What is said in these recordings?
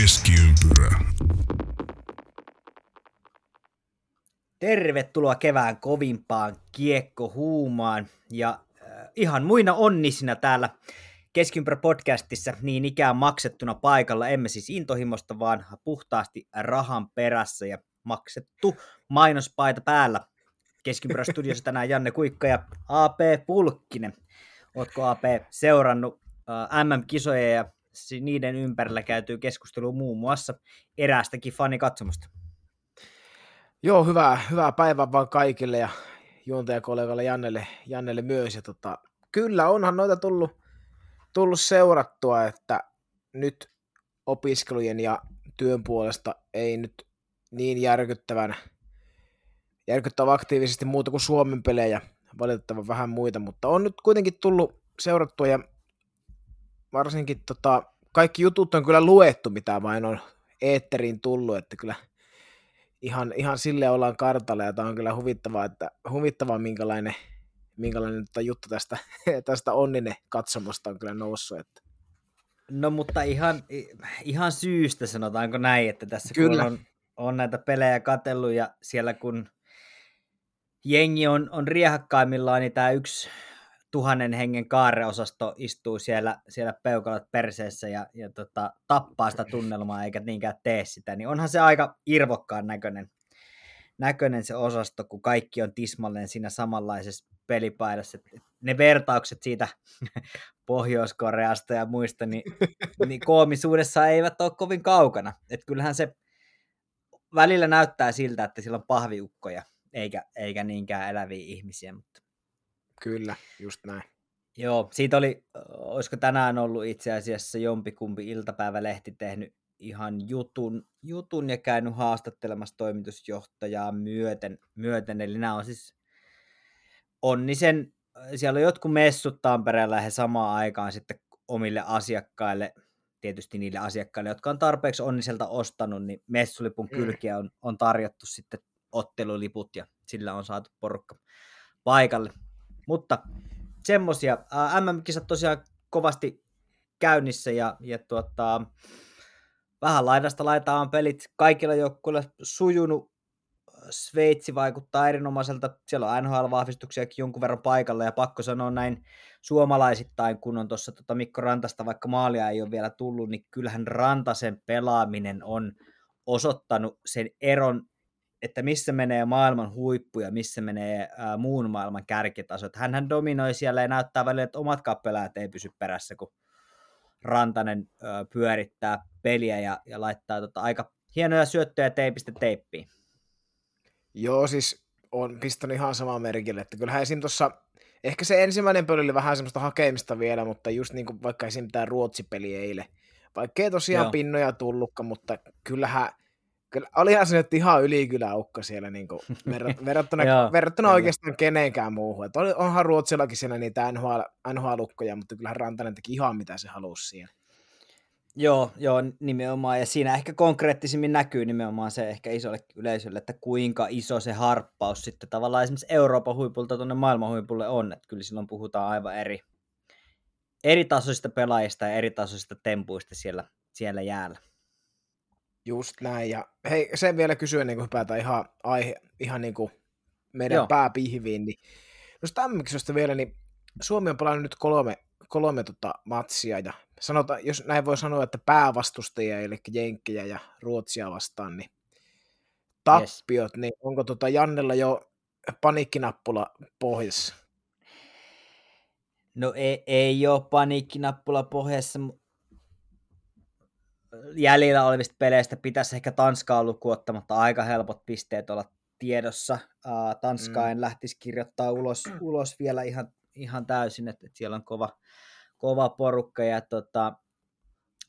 Keskiympyrä. Tervetuloa kevään kovimpaan kiekkohuumaan ja äh, ihan muina onnisina täällä Keskiympyrä podcastissa niin ikään maksettuna paikalla, emme siis intohimosta, vaan puhtaasti rahan perässä ja maksettu mainospaita päällä. Keskiympyrä studiossa tänään Janne Kuikka ja AP Pulkkinen. Oletko AP seurannut äh, MM-kisoja ja niiden ympärillä käytyy keskustelua muun muassa eräästäkin fanikatsomusta? Joo, hyvää, hyvää päivää vaan kaikille ja juontajakollegalle Jannelle, Jannelle myös. Ja tota, kyllä onhan noita tullut, tullut seurattua, että nyt opiskelujen ja työn puolesta ei nyt niin järkyttävän, järkyttävän aktiivisesti muuta kuin Suomen pelejä, valitettavan vähän muita, mutta on nyt kuitenkin tullut seurattua ja varsinkin tota, kaikki jutut on kyllä luettu, mitä vain on eetteriin tullut, että kyllä ihan, ihan sille ollaan kartalla ja tämä on kyllä huvittavaa, että huvittavaa minkälainen, minkälainen juttu tästä, tästä onninen katsomosta on kyllä noussut. Että. No mutta ihan, ihan syystä sanotaanko näin, että tässä kyllä. kun on, on näitä pelejä katellut ja siellä kun jengi on, on riehakkaimmillaan, niin tämä yksi tuhannen hengen kaareosasto istuu siellä, siellä peukalat perseessä ja, ja tota, tappaa sitä tunnelmaa eikä niinkään tee sitä, niin onhan se aika irvokkaan näköinen, näköinen se osasto, kun kaikki on tismalleen siinä samanlaisessa pelipaidassa. Ne vertaukset siitä Pohjois-Koreasta ja muista, niin, niin koomisuudessa eivät ole kovin kaukana. Et kyllähän se välillä näyttää siltä, että sillä on pahviukkoja, eikä, eikä niinkään eläviä ihmisiä, mutta Kyllä, just näin. Joo, siitä oli, olisiko tänään ollut itse asiassa jompikumpi iltapäivälehti tehnyt ihan jutun, jutun ja käynyt haastattelemassa toimitusjohtajaa myöten, myöten. eli nämä on siis Onnisen, siellä on jotkut messut Tampereella ja he samaan aikaan sitten omille asiakkaille, tietysti niille asiakkaille, jotka on tarpeeksi Onniselta ostanut, niin messulipun mm. kylkiä on, on tarjottu sitten otteluliput ja sillä on saatu porukka paikalle. Mutta semmosia. MM-kisat tosiaan kovasti käynnissä ja, ja tuota, vähän laidasta laitaan pelit kaikilla joukkueilla sujunut. Sveitsi vaikuttaa erinomaiselta. Siellä on NHL-vahvistuksiakin jonkun verran paikalla ja pakko sanoa näin suomalaisittain, kun on tuossa tota Mikko Rantasta, vaikka maalia ei ole vielä tullut, niin kyllähän Rantasen pelaaminen on osoittanut sen eron että missä menee maailman huippu ja missä menee ää, muun maailman kärkitasot. Hänhän dominoi siellä ja näyttää välillä, että omat kappelaat ei pysy perässä, kun Rantanen ää, pyörittää peliä ja, ja laittaa tota, aika hienoja syöttöjä teipistä teippiin. Joo, siis on pistänyt ihan samaa merkille, että kyllähän esim. tuossa, ehkä se ensimmäinen peli oli vähän semmoista hakemista vielä, mutta just niin kuin vaikka esim. tämä Ruotsi-peli eilen, vaikka ei tosiaan Joo. pinnoja tullutkaan, mutta kyllähän Kyllä, olihan se nyt ihan ylikyläukka siellä niin kuin, verrat, verrattuna, Joo, verrattuna oikeastaan kenenkään muuhun. Et onhan Ruotsillakin siellä niitä NHL, NHL-ukkoja, mutta kyllähän Rantanen teki ihan mitä se halusi siellä. Joo, joo, nimenomaan. Ja siinä ehkä konkreettisimmin näkyy nimenomaan se ehkä isolle yleisölle, että kuinka iso se harppaus sitten tavallaan esimerkiksi Euroopan huipulta tuonne maailman huipulle on. Että kyllä silloin puhutaan aivan eri, eri tasoisista pelaajista ja eri tasoisista tempuista siellä, siellä jäällä. Just näin. Ja hei, sen vielä kysyä, niin kuin hypätään ihan, aihe, ihan niin kuin meidän Joo. pääpihviin, niin jos tämmöisestä vielä, niin Suomi on pelannut nyt kolme, kolme tota matsia, ja sanota, jos näin voi sanoa, että päävastustajia, eli Jenkkejä ja Ruotsia vastaan, niin tappiot, yes. niin onko tota Jannella jo paniikkinappula pohjassa? No ei, ei ole paniikkinappula pohjassa, jäljellä olevista peleistä pitäisi ehkä Tanskaa lukuottamatta aika helpot pisteet olla tiedossa. Uh, Tanskaa mm. en lähtisi kirjoittaa ulos, ulos vielä ihan, ihan täysin, että, että siellä on kova, kova porukka. Ja tota,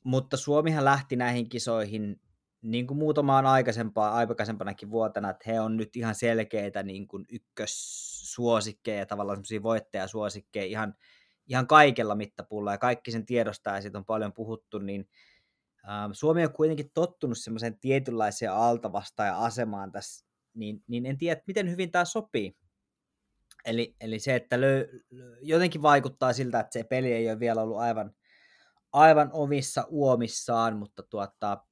mutta Suomihan lähti näihin kisoihin niin kuin muutamaan aikaisempaa, aikaisempanakin vuotena, että he on nyt ihan selkeitä niin kuin ykkössuosikkeja, tavallaan semmoisia voittajasuosikkeja ihan, ihan kaikella mittapulla, ja kaikki sen tiedostaa, ja siitä on paljon puhuttu, niin Ähm, Suomi on kuitenkin tottunut semmoiseen tietynlaiseen altavastaaja-asemaan tässä, niin, niin en tiedä, miten hyvin tämä sopii. Eli, eli se, että löy, jotenkin vaikuttaa siltä, että se peli ei ole vielä ollut aivan, aivan omissa uomissaan, mutta tuota,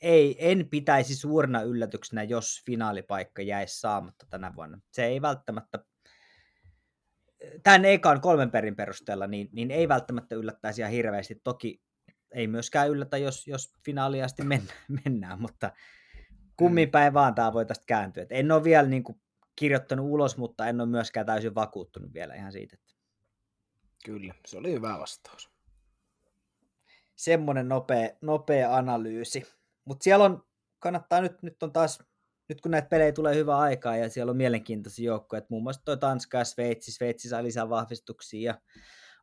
ei, en pitäisi suurena yllätyksenä, jos finaalipaikka jäisi saamatta tänä vuonna. Se ei välttämättä, tämän ekan kolmen perin perusteella, niin, niin ei välttämättä yllättäisi ihan hirveästi. Toki ei myöskään yllätä, jos, jos finaaliin asti mennään, mutta kummin mm. päin vaan tämä voi tästä kääntyä. Et en ole vielä niin kuin, kirjoittanut ulos, mutta en ole myöskään täysin vakuuttunut vielä ihan siitä. Että... Kyllä, se oli hyvä vastaus. Semmoinen nopea, nopea analyysi. Mutta siellä on, kannattaa nyt, nyt on taas, nyt kun näitä pelejä tulee hyvä aikaa ja siellä on mielenkiintoisia joukkoja, muun muassa toi Tanska ja Sveitsi, Sveitsi saa lisää vahvistuksia ja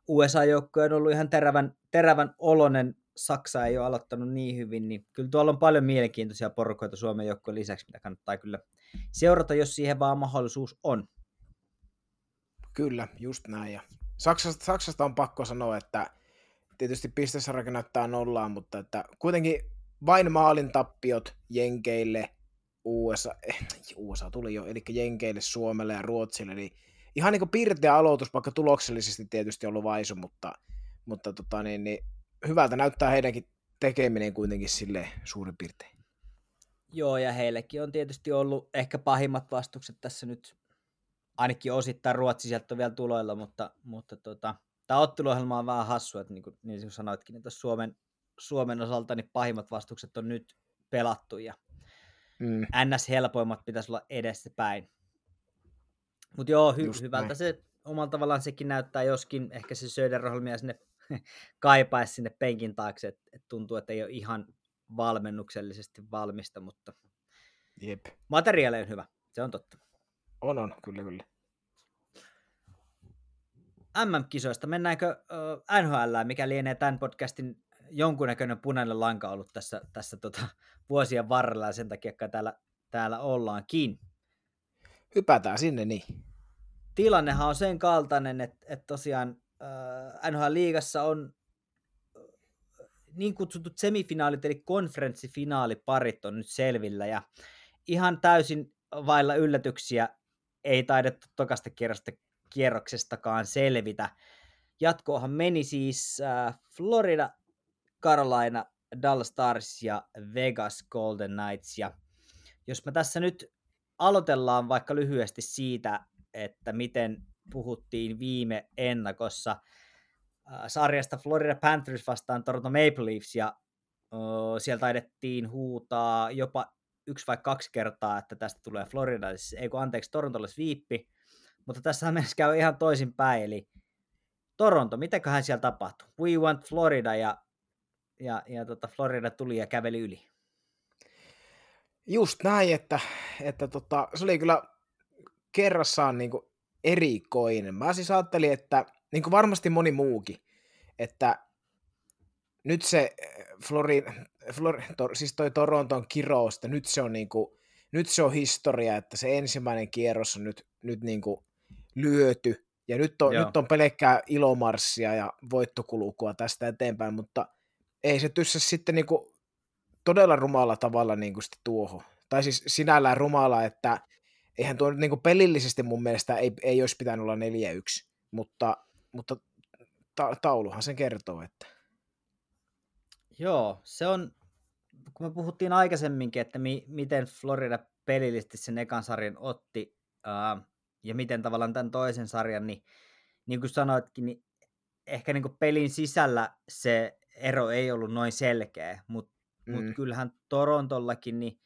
USA-joukkoja on ollut ihan terävän, terävän olonen, Saksa ei ole aloittanut niin hyvin, niin kyllä tuolla on paljon mielenkiintoisia porukoita Suomen joukkojen lisäksi, mitä kannattaa kyllä seurata, jos siihen vaan mahdollisuus on. Kyllä, just näin. Ja Saksasta, Saksasta on pakko sanoa, että tietysti pistesarja näyttää nollaan, mutta että kuitenkin vain maalin tappiot Jenkeille, USA, eh, USA tuli jo, eli Jenkeille, Suomelle ja Ruotsille, niin ihan niin kuin pirteä aloitus, vaikka tuloksellisesti tietysti ollut vaisu, mutta, mutta tota, niin, niin, hyvältä näyttää heidänkin tekeminen kuitenkin sille suurin piirtein. Joo, ja heillekin on tietysti ollut ehkä pahimmat vastukset tässä nyt, ainakin osittain Ruotsi sieltä on vielä tuloilla, mutta, mutta tota, tämä otteluohjelma on vähän hassu, että niin kuin, niin kuin sanoitkin, että Suomen, Suomen osalta niin pahimmat vastukset on nyt pelattu, ja mm. NS-helpoimmat pitäisi olla edessä päin. Mutta joo, hy- hyvältä näin. se omalla tavallaan sekin näyttää, joskin ehkä se Söderholmia sinne kaipaisi sinne penkin taakse, että et tuntuu, että ei ole ihan valmennuksellisesti valmista, mutta Jep. materiaali on hyvä, se on totta. On, on, kyllä, kyllä. MM-kisoista, mennäänkö uh, NHL, mikä lienee tämän podcastin jonkunnäköinen punainen lanka ollut tässä, tässä tota, vuosien varrella ja sen takia täällä, täällä ollaankin. Hypätään sinne niin. Tilannehan on sen kaltainen, että, että tosiaan äh, NHL-liigassa on niin kutsutut semifinaalit eli konferenssifinaaliparit on nyt selvillä ja ihan täysin vailla yllätyksiä ei taidettu tokasta kierrosta, kierroksestakaan selvitä. Jatkoahan meni siis äh, Florida, Carolina, Dallas Stars ja Vegas Golden Knights. Ja jos me tässä nyt aloitellaan vaikka lyhyesti siitä, että miten puhuttiin viime ennakossa äh, sarjasta Florida Panthers vastaan Toronto Maple Leafs, ja äh, siellä taidettiin huutaa jopa yksi vai kaksi kertaa, että tästä tulee Florida, siis, ei kun anteeksi, Torontolle viippi, mutta tässä mennessä käy ihan toisinpäin, eli Toronto, mitäköhän siellä tapahtui? We want Florida, ja, ja, ja tota Florida tuli ja käveli yli. Just näin, että, että tota, se oli kyllä kerrassaan niin kuin erikoinen. Mä siis ajattelin, että niin kuin varmasti moni muukin, että nyt se eh, Flori, Flori, to, siis toi Toronton kirous, että nyt se on niin kuin, nyt se on historia, että se ensimmäinen kierros on nyt, nyt niin kuin lyöty, ja nyt on, nyt on pelkkää ilomarssia ja voittokulukua tästä eteenpäin, mutta ei se tyssä sitten niin kuin todella rumalla tavalla niin kuin tuohon. Tai siis sinällään rumala, että eihän tuo niin kuin pelillisesti mun mielestä ei, ei olisi pitänyt olla 4-1, mutta, mutta ta- tauluhan sen kertoo, että... Joo, se on, kun me puhuttiin aikaisemminkin, että mi- miten Florida pelillisesti sen ekan sarjan otti uh, ja miten tavallaan tämän toisen sarjan, niin niin kuin sanoitkin, niin ehkä niin kuin pelin sisällä se ero ei ollut noin selkeä, mutta mm. mut kyllähän Torontollakin, niin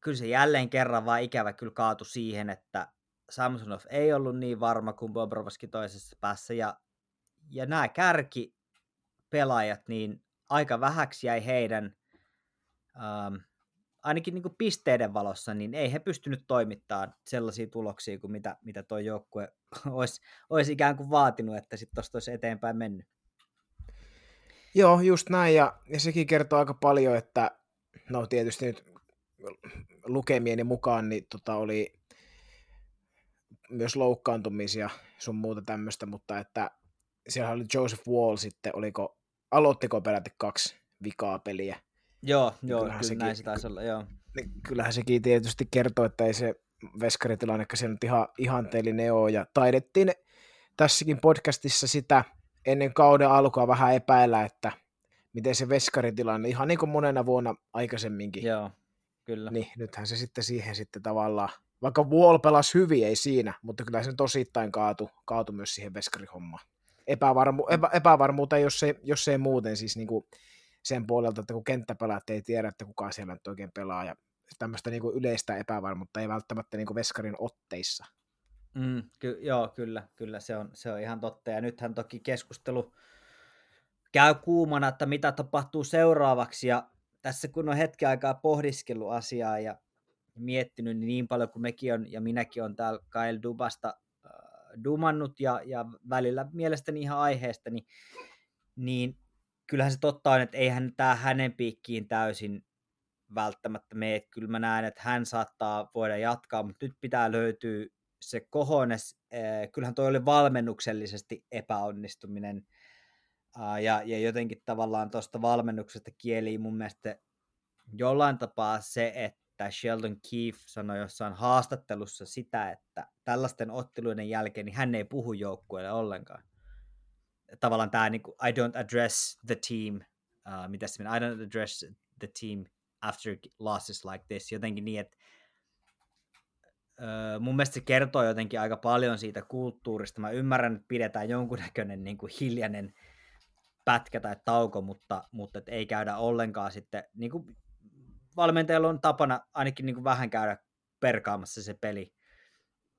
kyllä se jälleen kerran vaan ikävä kyllä kaatu siihen, että Samsonov ei ollut niin varma kuin Bobrovski toisessa päässä, ja, ja nämä kärki pelaajat, niin aika vähäksi jäi heidän, ähm, ainakin niin kuin pisteiden valossa, niin ei he pystynyt toimittamaan sellaisia tuloksia kuin mitä, mitä tuo joukkue olisi, olisi ikään kuin vaatinut, että sitten tuosta olisi eteenpäin mennyt. Joo, just näin, ja, ja sekin kertoo aika paljon, että no tietysti nyt lukemieni mukaan niin tota oli myös loukkaantumisia sun muuta tämmöistä, mutta että siellä oli Joseph Wall sitten, oliko, aloittiko peräti kaksi vikaa peliä. Joo, niin joo, kyllä sekin, näin se taisi olla, joo. Niin kyllähän sekin tietysti kertoo, että ei se veskaritilanne se nyt ihan ihanteellinen ole, ja taidettiin tässäkin podcastissa sitä ennen kauden alkua vähän epäillä, että miten se veskaritilanne, ihan niin kuin monena vuonna aikaisemminkin. Joo, kyllä. Niin nythän se sitten siihen sitten tavallaan, vaikka Wall pelasi hyvin, ei siinä, mutta kyllä se tosittain kaatu, kaatu myös siihen veskarihommaan. Epävarmu, epä, epävarmuutta, jos ei, jos ei muuten siis niin kuin sen puolelta, että kun kenttäpelaat ei tiedä, että kuka siellä nyt oikein pelaa, ja tämmöistä niin kuin yleistä epävarmuutta ei välttämättä niin kuin veskarin otteissa. Mm, ky- joo, kyllä, kyllä se on, se on ihan totta. Ja nythän toki keskustelu käy kuumana, että mitä tapahtuu seuraavaksi. Ja tässä kun on hetki aikaa pohdiskellut asiaa ja miettinyt niin, niin paljon kuin mekin on, ja minäkin on täällä Kyle Dubasta äh, dumannut ja, ja välillä mielestäni ihan aiheesta, niin, niin kyllähän se totta on, että eihän tämä hänen piikkiin täysin välttämättä mene. Kyllä mä näen, että hän saattaa voida jatkaa, mutta nyt pitää löytyä se kohones. Äh, kyllähän toi oli valmennuksellisesti epäonnistuminen ja, ja jotenkin tavallaan tuosta valmennuksesta kieli mun mielestä jollain tapaa se, että Sheldon Keefe sanoi jossain haastattelussa sitä, että tällaisten otteluiden jälkeen niin hän ei puhu joukkueelle ollenkaan. Tavallaan tämä niin kuin, I don't address the team, uh, mitä se I don't address the team after losses like this. Jotenkin niin, että mun mielestä se kertoo jotenkin aika paljon siitä kulttuurista. Mä ymmärrän, että pidetään jonkunnäköinen niin kuin hiljainen pätkä tai tauko, mutta, mutta et ei käydä ollenkaan sitten, niin kuin valmentajalla on tapana ainakin niin kuin vähän käydä perkaamassa se peli.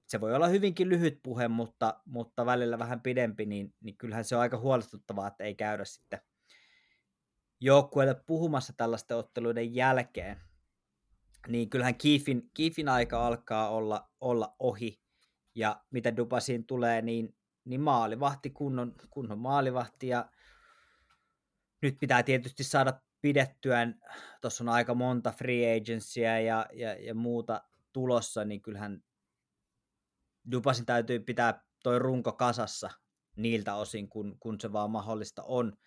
Se voi olla hyvinkin lyhyt puhe, mutta, mutta välillä vähän pidempi, niin, niin kyllähän se on aika huolestuttavaa, että ei käydä sitten joukkueelle puhumassa tällaisten otteluiden jälkeen. Niin kyllähän Kiifin, Kiifin aika alkaa olla, olla ohi, ja mitä Dubasiin tulee, niin, niin maalivahti, kunnon, kunnon maalivahti, ja nyt pitää tietysti saada pidettyä, tuossa on aika monta free agencyä ja, ja, ja muuta tulossa, niin kyllähän Dupasin täytyy pitää toi runko kasassa niiltä osin, kun, kun se vaan mahdollista on.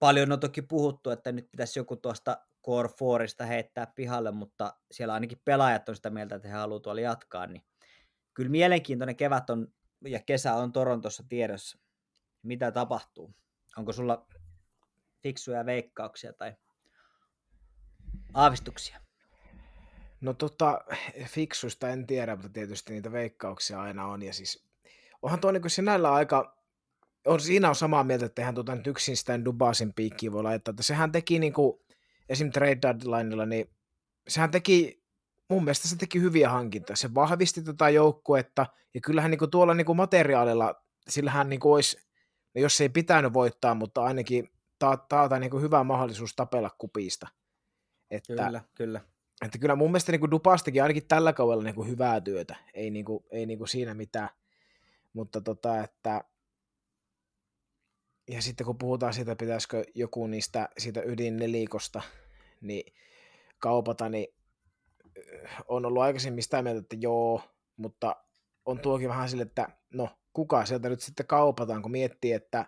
Paljon on toki puhuttu, että nyt pitäisi joku tuosta Core 4 heittää pihalle, mutta siellä ainakin pelaajat on sitä mieltä, että he haluavat tuolla jatkaa, niin kyllä mielenkiintoinen kevät on ja kesä on Torontossa tiedossa. Mitä tapahtuu? Onko sulla fiksuja veikkauksia tai aavistuksia? No tota, fiksuista en tiedä, mutta tietysti niitä veikkauksia aina on. Ja siis onhan tuo niin sinällä aika, on, siinä on samaa mieltä, että eihän tuota nyt yksin sitä Dubasin piikkiä voi laittaa. Että sehän teki niin kuin, esim. trade deadlineilla, niin sehän teki, mun mielestä se teki hyviä hankintoja. Se vahvisti tätä tota joukkuetta, ja kyllähän niin kuin tuolla niin kuin materiaalilla, sillähän niin kuin olisi, no jos ei pitänyt voittaa, mutta ainakin taata niin kuin hyvä mahdollisuus tapella kupista. Että, kyllä, kyllä. Että kyllä mun mielestä niin kuin Dupastikin ainakin tällä kaudella niin kuin hyvää työtä, ei, niin kuin, ei niin kuin siinä mitään. Mutta tota, että ja sitten kun puhutaan siitä, pitäisikö joku niistä siitä ydinnelikkosta niin kaupata, niin on ollut aikaisemmin sitä mieltä, että joo, mutta on tuokin vähän sille, että no, kuka sieltä nyt sitten kaupataan, kun miettii, että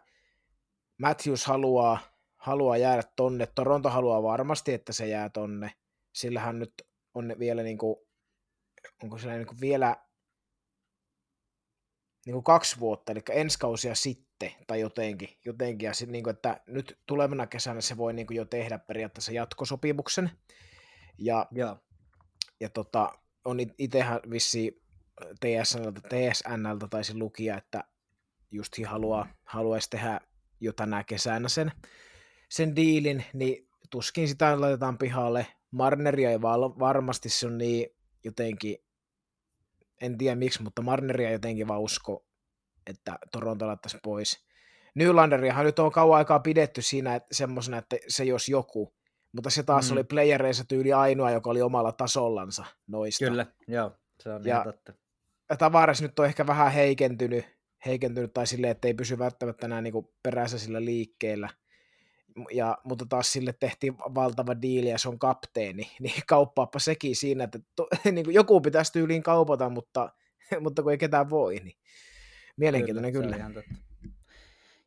Matthews haluaa, haluaa jäädä tonne, Toronto haluaa varmasti, että se jää tonne, sillä hän nyt on vielä niin kuin, onko sillä niin kuin vielä niin kuin kaksi vuotta, eli ensi kausia sitten, tai jotenkin, jotenkin ja sit niin kuin, että nyt tulevana kesänä se voi niin kuin jo tehdä periaatteessa jatkosopimuksen, ja, ja. ja tota, on itsehän vissi TSNltä, TSNltä taisi lukia, että just haluaa, haluaisi tehdä jo tänä kesänä sen, sen diilin, niin tuskin sitä laitetaan pihalle. Marneria ei val- varmasti se on niin jotenkin, en tiedä miksi, mutta Marneria jotenkin vaan usko, että Toronto laittaisi pois. Nylanderiahan nyt on kauan aikaa pidetty siinä että semmoisena, että se jos joku, mutta se taas mm. oli playereissa tyyli ainoa, joka oli omalla tasollansa noista. Kyllä, joo, se on ja, totta. Tavares nyt on ehkä vähän heikentynyt, heikentynyt tai silleen, että ei pysy välttämättä enää niin perässä sillä liikkeellä. Ja, mutta taas sille tehtiin valtava diili ja se on kapteeni, niin kauppaappa sekin siinä, että to, niin kuin joku pitäisi tyyliin kaupata, mutta, mutta kun ei ketään voi, niin mielenkiintoinen kyllä. kyllä.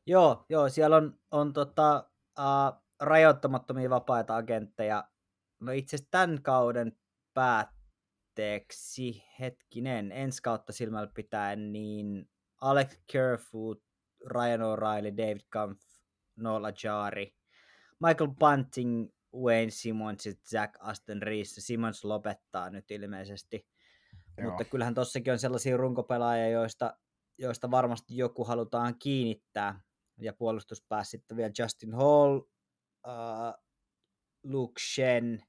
Joo, joo, siellä on, on tota, uh, rajoittamattomia vapaita agentteja. No itse asiassa tämän kauden päätteeksi, hetkinen, ensi kautta silmällä pitäen, niin Alex Kerfoot, Ryan O'Reilly, David Kampf, Nola Jari. Michael Bunting, Wayne Simmons ja Jack Aston Reese. Simmons lopettaa nyt ilmeisesti. Joo. Mutta kyllähän tossakin on sellaisia runkopelaajia, joista, joista varmasti joku halutaan kiinnittää. Ja puolustuspäässä sitten vielä Justin Hall, uh, Luke Shen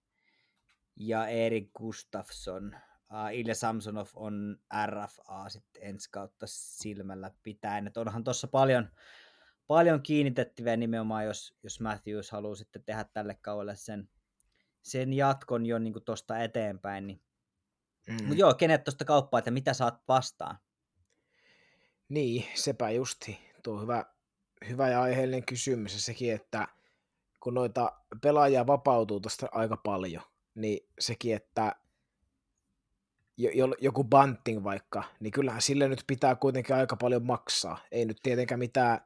ja Erik Gustafsson. Uh, Ilja Samsonov on RFA sitten ensi kautta silmällä pitäen. Et onhan tuossa paljon, paljon kiinnitettäviä nimenomaan, jos, jos Matthews haluaa sitten tehdä tälle kaudelle sen, sen jatkon jo niin tuosta eteenpäin. Niin. Mm. Mutta joo, kenet tuosta kauppaa, että mitä saat vastaan? Niin, sepä justi. Tuo hyvä, hyvä ja aiheellinen kysymys ja sekin, että kun noita pelaajia vapautuu tuosta aika paljon, niin sekin, että joku banting vaikka, niin kyllähän sille nyt pitää kuitenkin aika paljon maksaa. Ei nyt tietenkään mitään,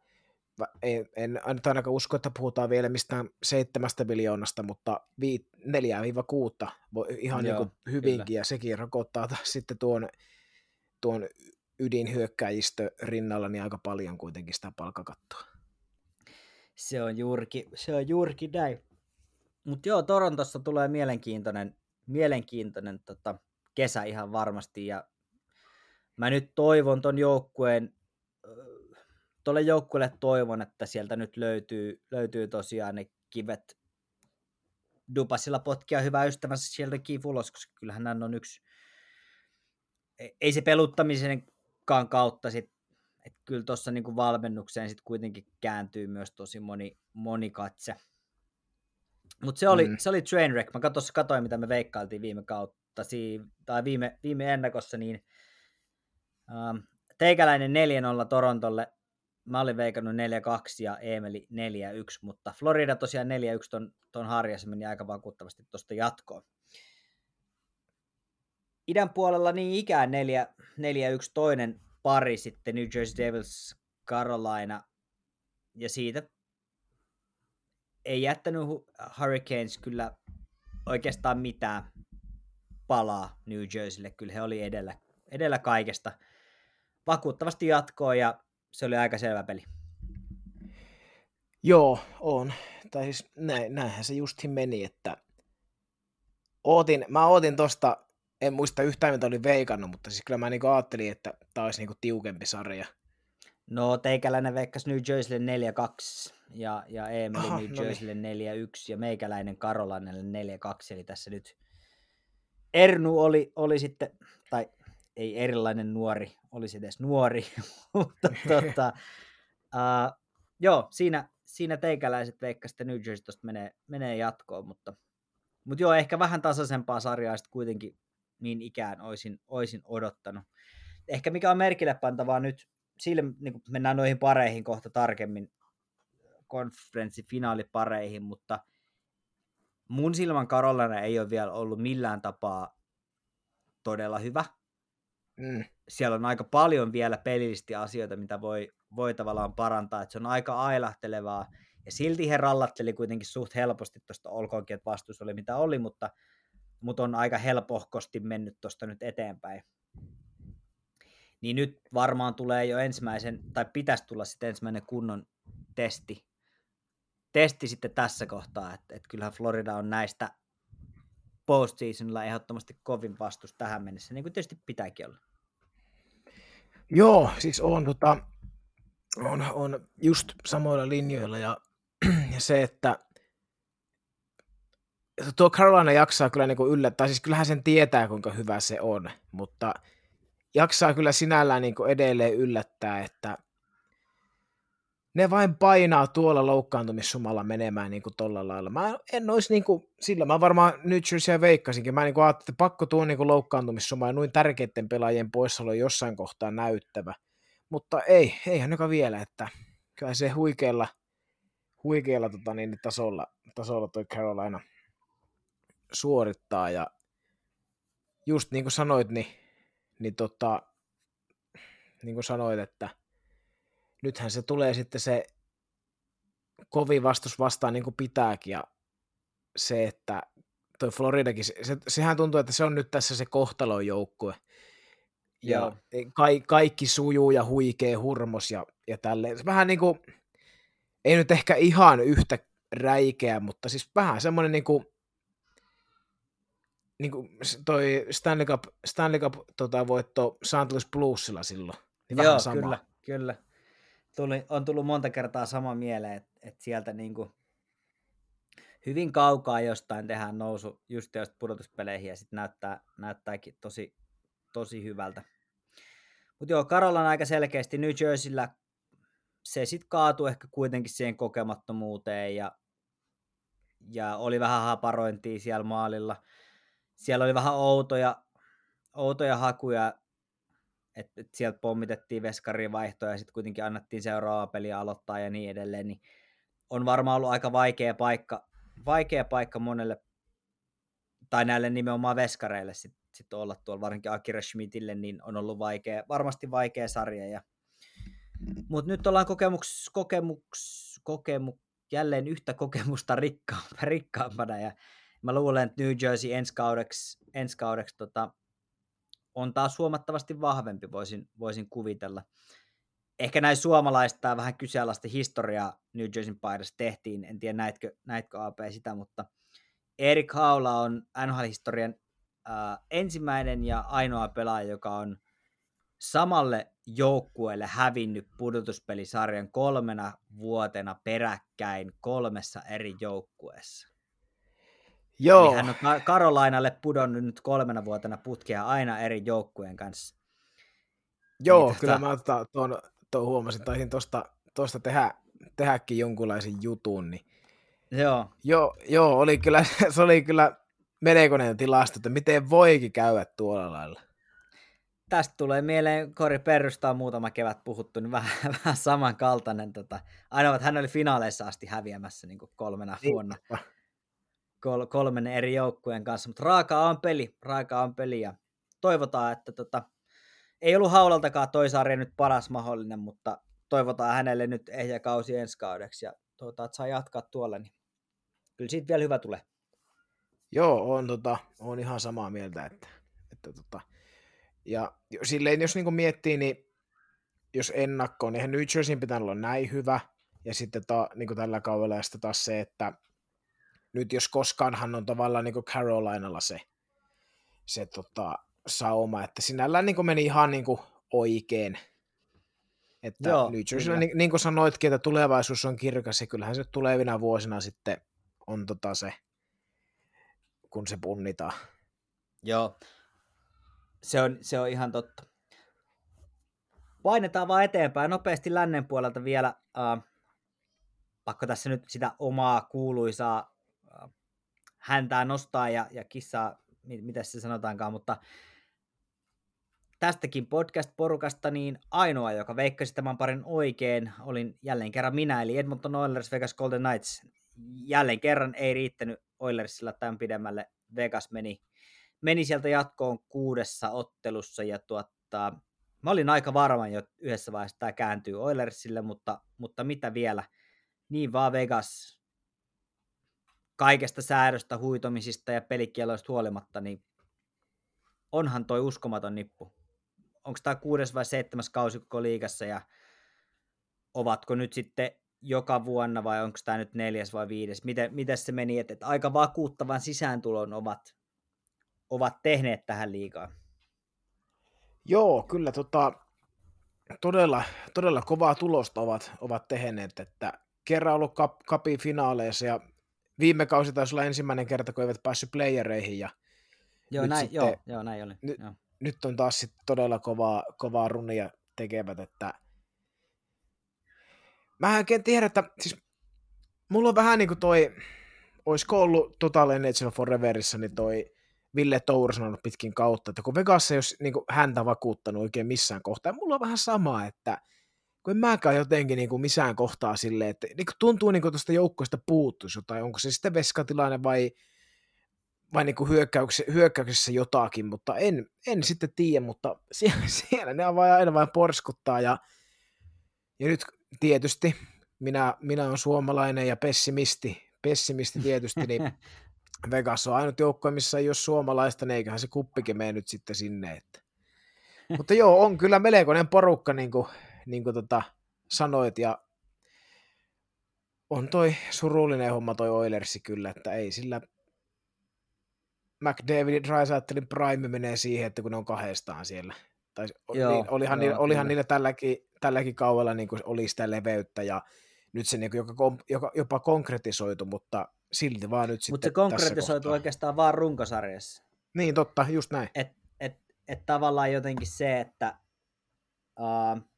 en, en nyt ainakaan usko, että puhutaan vielä mistään seitsemästä miljoonasta, mutta 4-6 voi ihan Joo, niin hyvinkin, kyllä. ja sekin rokottaa taas sitten tuon, tuon ydinhyökkäjistö rinnalla niin aika paljon kuitenkin sitä palkakattoa. Se on juurikin, se on juurikin näin. Mutta joo, Torontossa tulee mielenkiintoinen, mielenkiintoinen tota, kesä ihan varmasti, ja mä nyt toivon ton joukkueen, tuolle joukkueelle toivon, että sieltä nyt löytyy, löytyy tosiaan ne kivet. Dupasilla potkia hyvä ystävänsä sieltä kivulos, koska kyllähän hän on yksi, ei se peluttamisenkaan kautta sit, että kyllä tuossa niinku valmennukseen sit kuitenkin kääntyy myös tosi moni, moni katse. Mutta se oli, mm. se oli Trainwreck. Mä tuossa katsoin, mitä me veikkailtiin viime kautta, tai viime, viime ennakossa, niin ähm, teikäläinen 4-0 Torontolle. Mä olin veikannut 4-2 ja Emeli 4-1, mutta Florida tosiaan 4-1 ton, ton harjassa meni aika vakuuttavasti tuosta jatkoon. Idän puolella niin ikään 4-1 toinen pari sitten New Jersey Devils Carolina, ja siitä ei jättänyt Hurricanes kyllä oikeastaan mitään palaa New Jerseylle. Kyllä he oli edellä, edellä kaikesta. Vakuuttavasti jatkoa ja se oli aika selvä peli. Joo, on. Tai siis näin, näinhän se justin meni, että ootin, mä ootin tosta, en muista yhtään mitä oli veikannut, mutta siis kyllä mä niinku ajattelin, että tämä olisi niinku tiukempi sarja. No teikäläinen veikkasi New Jerseylle 4-2 ja, ja Emeli Aha, New no Jerseylle niin. 4-1 ja meikäläinen Karolanelle 4-2, eli tässä nyt Ernu oli, oli sitten, tai ei erilainen nuori, olisi edes nuori, mutta tota, uh, joo, siinä, siinä teikäläiset veikkasivat, New Jersey tuosta menee, menee jatkoon, mutta, mutta joo, ehkä vähän tasaisempaa sarjaa sitten kuitenkin niin ikään olisin, olisin odottanut. Ehkä mikä on merkille pantavaa nyt, sille, niin kun mennään noihin pareihin kohta tarkemmin, konferenssifinaalipareihin, mutta mun silmän Karolana ei ole vielä ollut millään tapaa todella hyvä. Mm. Siellä on aika paljon vielä pelillisesti asioita, mitä voi, voi tavallaan parantaa, että se on aika ailahtelevaa, ja silti he rallatteli kuitenkin suht helposti tuosta, olkoonkin, että vastuus oli mitä oli, mutta, mutta on aika helpohkosti mennyt tuosta nyt eteenpäin. Niin nyt varmaan tulee jo ensimmäisen, tai pitäisi tulla sitten ensimmäinen kunnon testi testi sitten tässä kohtaa, että, että kyllähän Florida on näistä postseasonilla ehdottomasti kovin vastus tähän mennessä, niin kuin tietysti pitääkin olla. Joo, siis on, tota, on, on just samoilla linjoilla ja, ja se, että tuo Carolina jaksaa kyllä niin yllättää, siis kyllähän sen tietää, kuinka hyvä se on, mutta jaksaa kyllä sinällään niin edelleen yllättää, että – ne vain painaa tuolla loukkaantumissumalla menemään niin kuin lailla. Mä en olisi niin kuin, sillä mä varmaan nyt Jerseyä veikkasinkin. Mä niin kuin ajattelin, että pakko tuon niin loukkaantumissuma ja noin tärkeiden pelaajien poissaolo jossain kohtaa näyttävä. Mutta ei, eihän joka vielä, että kyllä se huikealla, huikealla tota, niin, tasolla, tasolla toi Carolina suorittaa ja just niin kuin sanoit, niin, niin, tota, niin kuin sanoit, että nythän se tulee sitten se kovin vastus vastaan niin kuin pitääkin ja se, että toi Floridakin, se, sehän tuntuu, että se on nyt tässä se kohtalon joukkue. Ja ka, kaikki sujuu ja huikee hurmos ja, ja tälleen. Vähän niin kuin, ei nyt ehkä ihan yhtä räikeä, mutta siis vähän semmoinen niin kuin, niin kuin toi Stanley Cup, Stanley Cup tota, voitto St. Louis Bluesilla silloin. Niin Joo, vähän sama. kyllä, kyllä. Tuli, on tullut monta kertaa sama mieleen, että, että sieltä niin kuin hyvin kaukaa jostain tehdään nousu just just pudotuspeleihin ja sitten näyttää, näyttääkin tosi, tosi hyvältä. Mutta joo, Karolan aika selkeästi New Jerseyllä se sitten kaatui ehkä kuitenkin siihen kokemattomuuteen ja, ja oli vähän haparointia siellä maalilla. Siellä oli vähän outoja, outoja hakuja, että et sieltä pommitettiin veskarin vaihtoja ja sitten kuitenkin annettiin seuraava peli aloittaa ja niin edelleen, niin on varmaan ollut aika vaikea paikka, vaikea paikka monelle, tai näille nimenomaan veskareille sitten sit olla tuolla, varsinkin Akira Schmidtille, niin on ollut vaikea, varmasti vaikea sarja. Ja... Mutta nyt ollaan kokemuks, kokemuks, kokemu, jälleen yhtä kokemusta rikka, rikkaampana, ja mä luulen, että New Jersey ensi kaudeksi, ensi kaudeksi tota, on taas huomattavasti vahvempi, voisin, voisin kuvitella. Ehkä näin suomalaista vähän kyseenalaista historiaa New Jerseyn paidassa tehtiin, en tiedä näitkö, näitkö AP sitä, mutta Erik Haula on NHL-historian äh, ensimmäinen ja ainoa pelaaja, joka on samalle joukkueelle hävinnyt pudotuspelisarjan kolmena vuotena peräkkäin kolmessa eri joukkueessa. Joo. Eli hän on Karolainalle pudonnut nyt kolmena vuotena putkea aina eri joukkueen kanssa. Joo, niin, kyllä tota... mä tuon, tuon, tuon huomasin, taisin tuosta tosta tehdä, tehdäkin jonkunlaisen jutun, niin Joo. Joo, joo oli kyllä, se oli kyllä melkoinen tilasto, että miten voikin käydä tuolla lailla. Tästä tulee mieleen, Kori Perrystä on muutama kevät puhuttu, niin vähän, vähän samankaltainen. Tota, ainoa, että hän oli finaaleissa asti häviämässä niin kolmena niin. vuonna kol, kolmen eri joukkueen kanssa, mutta raakaa on peli, raakaa on peli ja toivotaan, että tota, ei ollut haulaltakaan toi sarja nyt paras mahdollinen, mutta toivotaan hänelle nyt ehjä kausi ensi kaudeksi ja toivotaan, että saa jatkaa tuolla, niin kyllä siitä vielä hyvä tulee. Joo, on, tota, on ihan samaa mieltä, että, että tota, ja silleen jos niinku miettii, niin jos ennakkoon, niin New Jerseyin pitää olla näin hyvä, ja sitten ta, niin tällä kaudella ja sitten taas se, että nyt jos koskaanhan on tavallaan niin Carolinalla se, se tota, sauma, että sinällään niin meni ihan niin oikein. Että Joo, New Jerseyllä, niin, niin kuin sanoitkin, että tulevaisuus on kirkas ja kyllähän se tulevina vuosina sitten on tota se, kun se punnitaan. Joo, se on, se on ihan totta. Painetaan vaan eteenpäin. Nopeasti lännen puolelta vielä. Äh, pakko tässä nyt sitä omaa kuuluisaa häntää nostaa ja, ja kissaa, mitä se sanotaankaan, mutta tästäkin podcast-porukasta niin ainoa, joka veikkasi tämän parin oikein, olin jälleen kerran minä, eli Edmonton Oilers Vegas Golden Knights. Jälleen kerran ei riittänyt Oilersilla tämän pidemmälle. Vegas meni, meni sieltä jatkoon kuudessa ottelussa ja tuottaa, mä olin aika varma jo yhdessä vaiheessa, tämä kääntyy Oilersille, mutta, mutta mitä vielä, niin vaan Vegas kaikesta säädöstä, huitomisista ja pelikieloista huolimatta, niin onhan toi uskomaton nippu. Onko tämä kuudes vai seitsemäs kausi koko liigassa ja ovatko nyt sitten joka vuonna vai onko tämä nyt neljäs vai viides? Miten, miten se meni, että, että aika vakuuttavan sisääntulon ovat, ovat tehneet tähän liigaan? Joo, kyllä tota, todella, todella kovaa tulosta ovat, ovat tehneet, että kerran ollut kap, kapin finaaleissa ja viime kausi taisi olla ensimmäinen kerta, kun eivät päässyt playereihin. Ja joo, näin, sitten, joo, joo, näin oli. Ny, joo. Nyt on taas sit todella kovaa, kovaa runia tekevät, että mä en tiedä, että siis mulla on vähän niin kuin toi, olisiko ollut Total NHL Foreverissa, niin toi Ville Tour sanonut pitkin kautta, että kun Vegas ei olisi niin häntä vakuuttanut oikein missään kohtaa, mulla on vähän sama, että kun en mäkään jotenkin niin kuin missään kohtaa silleen, että niin kuin tuntuu niin kuin tuosta joukkoista puuttuisi jotain, onko se sitten veskatilanne vai, vai niin kuin hyökkäyksessä, hyökkäyksessä jotakin, mutta en, en sitten tiedä, mutta siellä, siellä ne vain aina vain porskuttaa ja, ja nyt tietysti minä, minä olen suomalainen ja pessimisti, pessimisti tietysti, niin Vegas on ainut joukko, missä ei ole suomalaista, niin eiköhän se kuppikin mene nyt sitten sinne. Että. Mutta joo, on kyllä melkoinen porukka, niin kuin niin kuin tota sanoit, ja on toi surullinen homma toi Oilersi kyllä, että ei sillä McDavid Drysaitelin prime menee siihen, että kun ne on kahdestaan siellä. Tai joo, niin, olihan, joo, niillä, olihan niillä tälläkin, tälläkin kaudella niin kuin oli sitä leveyttä ja nyt se niin kuin joka, joka, jopa konkretisoitu, mutta silti vaan nyt sitten Mutta se konkretisoitu oikeastaan vaan runkosarjassa. Niin, totta, just näin. Et, et, et tavallaan jotenkin se, että uh,